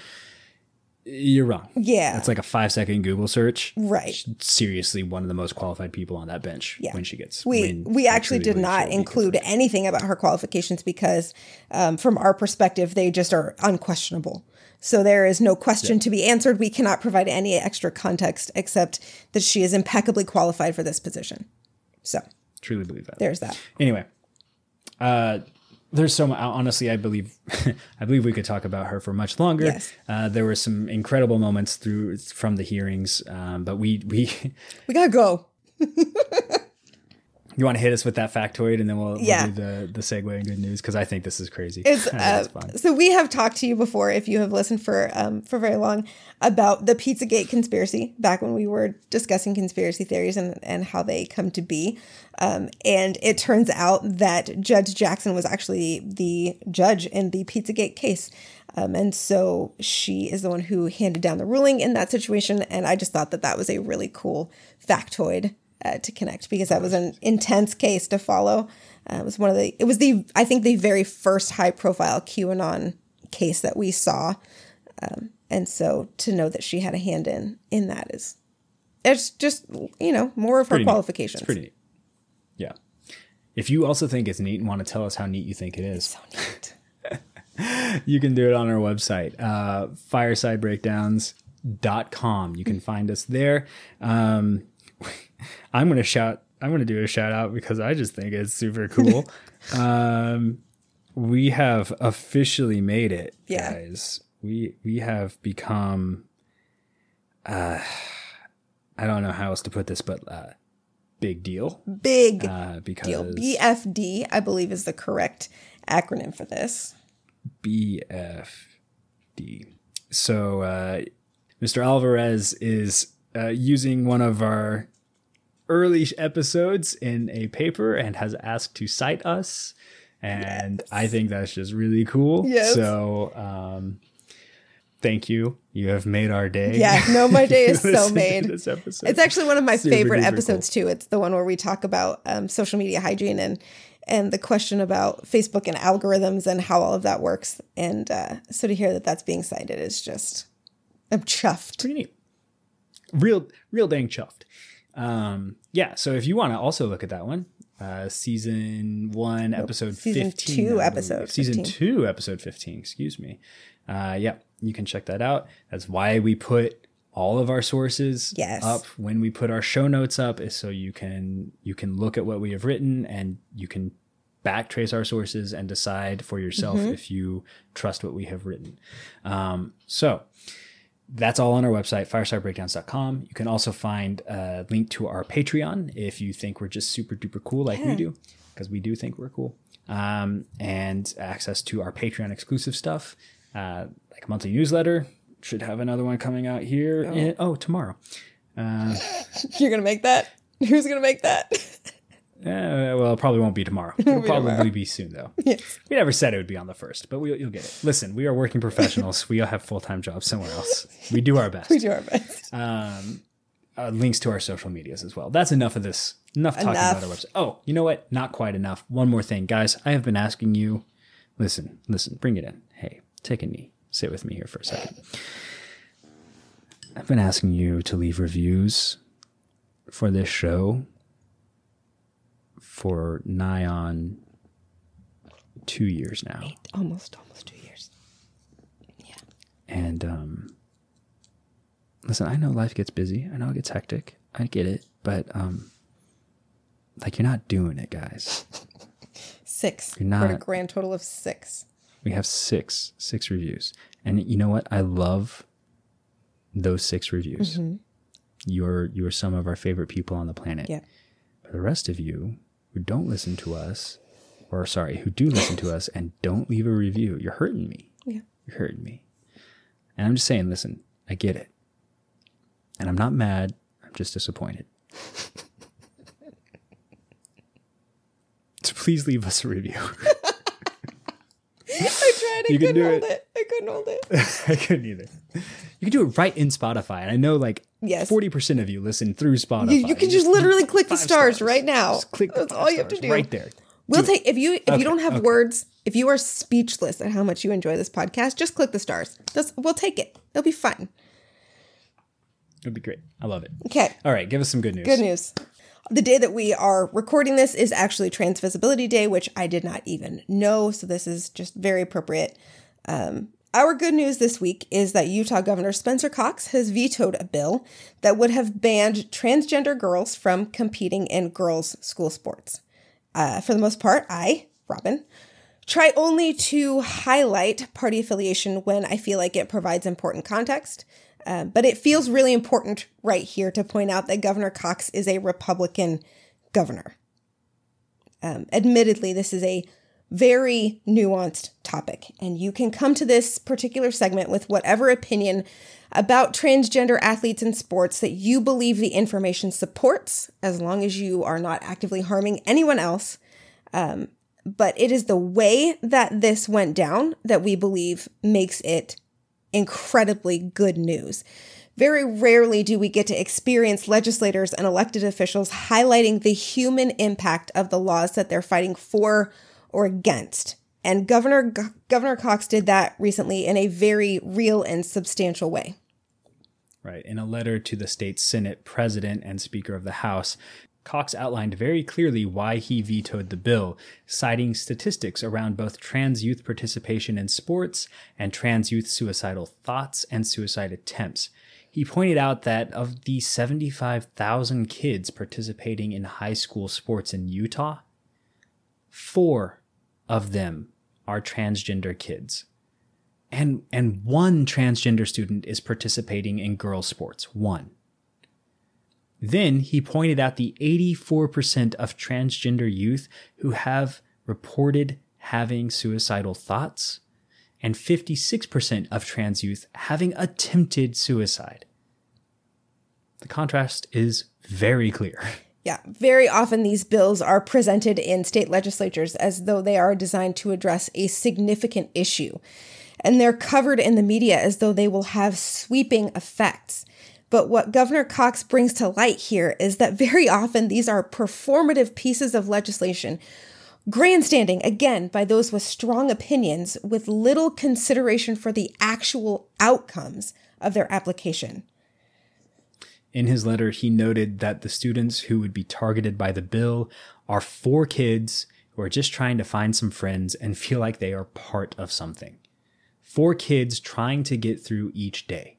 you're wrong. Yeah. That's like a five second Google search. Right. She's seriously one of the most qualified people on that bench Yeah. when she gets. we we actually did not include anything about her qualifications because um, from our perspective they just are unquestionable so there is no question to be answered we cannot provide any extra context except that she is impeccably qualified for this position so Truly believe that. there's that Anyway, uh, there's so much. Honestly, I believe, I believe we could talk about her for much longer. Yes. Uh, there were some incredible moments through from the hearings, um, but we we we gotta go you want to hit us with that factoid, and then we'll, we'll do the the segue and good news because I think this is crazy. It's, uh, so we have talked to you before, if you have listened for um, for very long, about the Pizzagate conspiracy back when we were discussing conspiracy theories and and how they come to be. Um, and it turns out that Judge Jackson was actually the judge in the Pizzagate case. Um, and so she is the one who handed down the ruling in that situation. And I just thought that that was a really cool factoid uh, to connect because that was an intense case to follow. Uh, it was one of the, it was the, I think the very first high profile QAnon case that we saw. Um, and so to know that she had a hand in, in that is, it's just, you know, more of her neat. qualifications. It's pretty neat. Yeah. If you also think it's neat and want to tell us how neat you think it is, So neat. you can do it on our website, uh, firesidebreakdowns.com. You can find us there. Um, I'm going to shout, I'm going to do a shout out because I just think it's super cool. um, we have officially made it, Yeah. guys. We, we have become, uh, I don't know how else to put this, but, uh, big deal, Big uh, because deal. BFD, I believe, is the correct acronym for this. BFD. So uh, Mr. Alvarez is uh, using one of our early episodes in a paper and has asked to cite us. And I think that's just really cool. Yes. So um, thank you. You have made our day. Yeah, no, my day is so made. This episode. It's actually one of my Super favorite duper episodes too. It's the one where we talk about um, social media hygiene and and the question about Facebook and algorithms and how all of that works. And uh, so to hear that that's being cited is just I'm chuffed. pretty neat. real, real dang chuffed. Um, yeah. So if you want to also look at that one, uh, season one, episode season 15. two, episode Season 15. two, episode 15. Excuse me. Uh, yeah, you can check that out. That's why we put all of our sources Yes. up when we put our show notes up is so you can you can look at what we have written and you can backtrace our sources and decide for yourself if you trust what we have written. Um, so that's all on our website, firesidebreakdowns.com. You can also find a link to our Patreon if you think we're just super duper cool like we do, because we do think we're cool. Um, and access to our Patreon exclusive stuff, uh, like a monthly newsletter. Should have another one coming out here. in- oh tomorrow. You're gonna make that? Who's gonna make that? Uh, well, it probably won't be tomorrow. It'll probably be soon, though. yes. We never said it would be on the first, but we, you'll get it. Listen, we are working professionals. we all have full time jobs somewhere else. We do our best. We do our best. uh, links to our social medias as well. That's enough of this. Enough talking Enough. about our website. Oh, you know what? Not quite enough. One more thing, guys. I have been asking you. Listen, listen. Bring it in. Hey, take a knee. Sit with me here for a second. I've been asking you to leave reviews for this show for nigh on two years now. Almost, almost two years. Yeah. And um, listen, I know life gets busy. I know it gets hectic. I get it, but um, like you're not doing it, guys. Six. You're We're a grand total of six. We have six six reviews, and you know what? I love those six reviews. You're you're some of our favorite people on the planet. Yeah. But the rest of you who don't listen to us, or sorry, who do listen to us and don't leave a review, you're hurting me. Yeah. You're hurting me. And I'm just saying, listen, I get it. And I'm not mad. I'm just disappointed. so please leave us a review. I tried. I You can couldn't do hold it. it. I couldn't hold it. I couldn't either. You can do it right in Spotify. And I know like Yes. 40% of you listen through Spotify. You, you can just literally click the five stars, right now. Just click the That's all you have to do. right there. We'll Do it. take if you if Okay, you don't have okay. words, if you are speechless at how much you enjoy this podcast, just click the stars. That's, we'll take it. It'll be fun. It'll be great. I love it. Okay. All right, give us some good news. Good news. The day that we are recording this is actually Trans Visibility Day, which I did not even know. So this is just very appropriate. Um, our good news this week is that Utah Governor Spencer Cox has vetoed a bill that would have banned transgender girls from competing in girls' school sports. Uh, for the most part, I, Robin, try only to highlight party affiliation when I feel like it provides important context. Uh, but it feels really important right here to point out that Governor Cox is a Republican governor. Um, admittedly, this is a very nuanced topic, and you can come to this particular segment with whatever opinion about transgender athletes in sports that you believe the information supports, as long as you are not actively harming anyone else um, but it is the way that this went down that we believe makes it incredibly good news. Very rarely do we get to experience legislators and elected officials highlighting the human impact of the laws that they're fighting for or against. And Governor Governor Cox did that recently in a very real and substantial way. Right. In a letter to the state Senate president and Speaker of the House, Cox outlined very clearly why he vetoed the bill, citing statistics around both trans youth participation in sports and trans youth suicidal thoughts and suicide attempts. He pointed out that of the 75,000 kids participating in high school sports in Utah, four of them are transgender kids. And and one transgender student is participating in girls sports one. Then he pointed out the 84% of transgender youth who have reported having suicidal thoughts and 56% of trans youth having attempted suicide. The contrast is very clear Yeah, very often these bills are presented in state legislatures as though they are designed to address a significant issue. And they're covered in the media as though they will have sweeping effects. But what Governor Cox brings to light here is that very often these are performative pieces of legislation, grandstanding again by those with strong opinions with little consideration for the actual outcomes of their application. In his letter, he noted that the students who would be targeted by the bill are four kids who are just trying to find some friends and feel like they are part of something. Four kids trying to get through each day.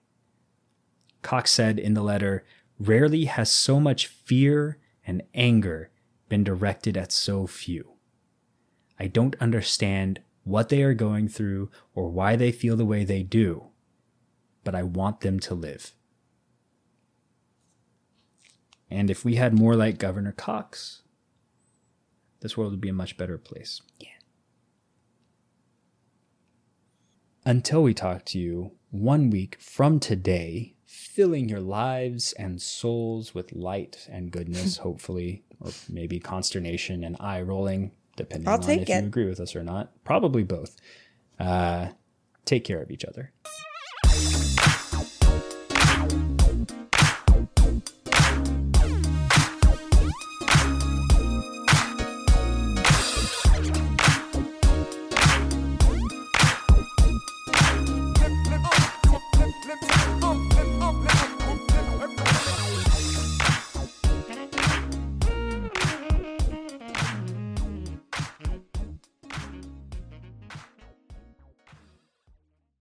Cox said in the letter, Rarely has so much fear and anger been directed at so few. I don't understand what they are going through or why they feel the way they do, but I want them to live. And if we had more like Governor Cox, this world would be a much better place. Yeah. Until we talk to you one week from today, filling your lives and souls with light and goodness, hopefully, or maybe consternation and eye rolling, depending I'll on if it. you agree with us or not. Probably both. Uh, take care of each other.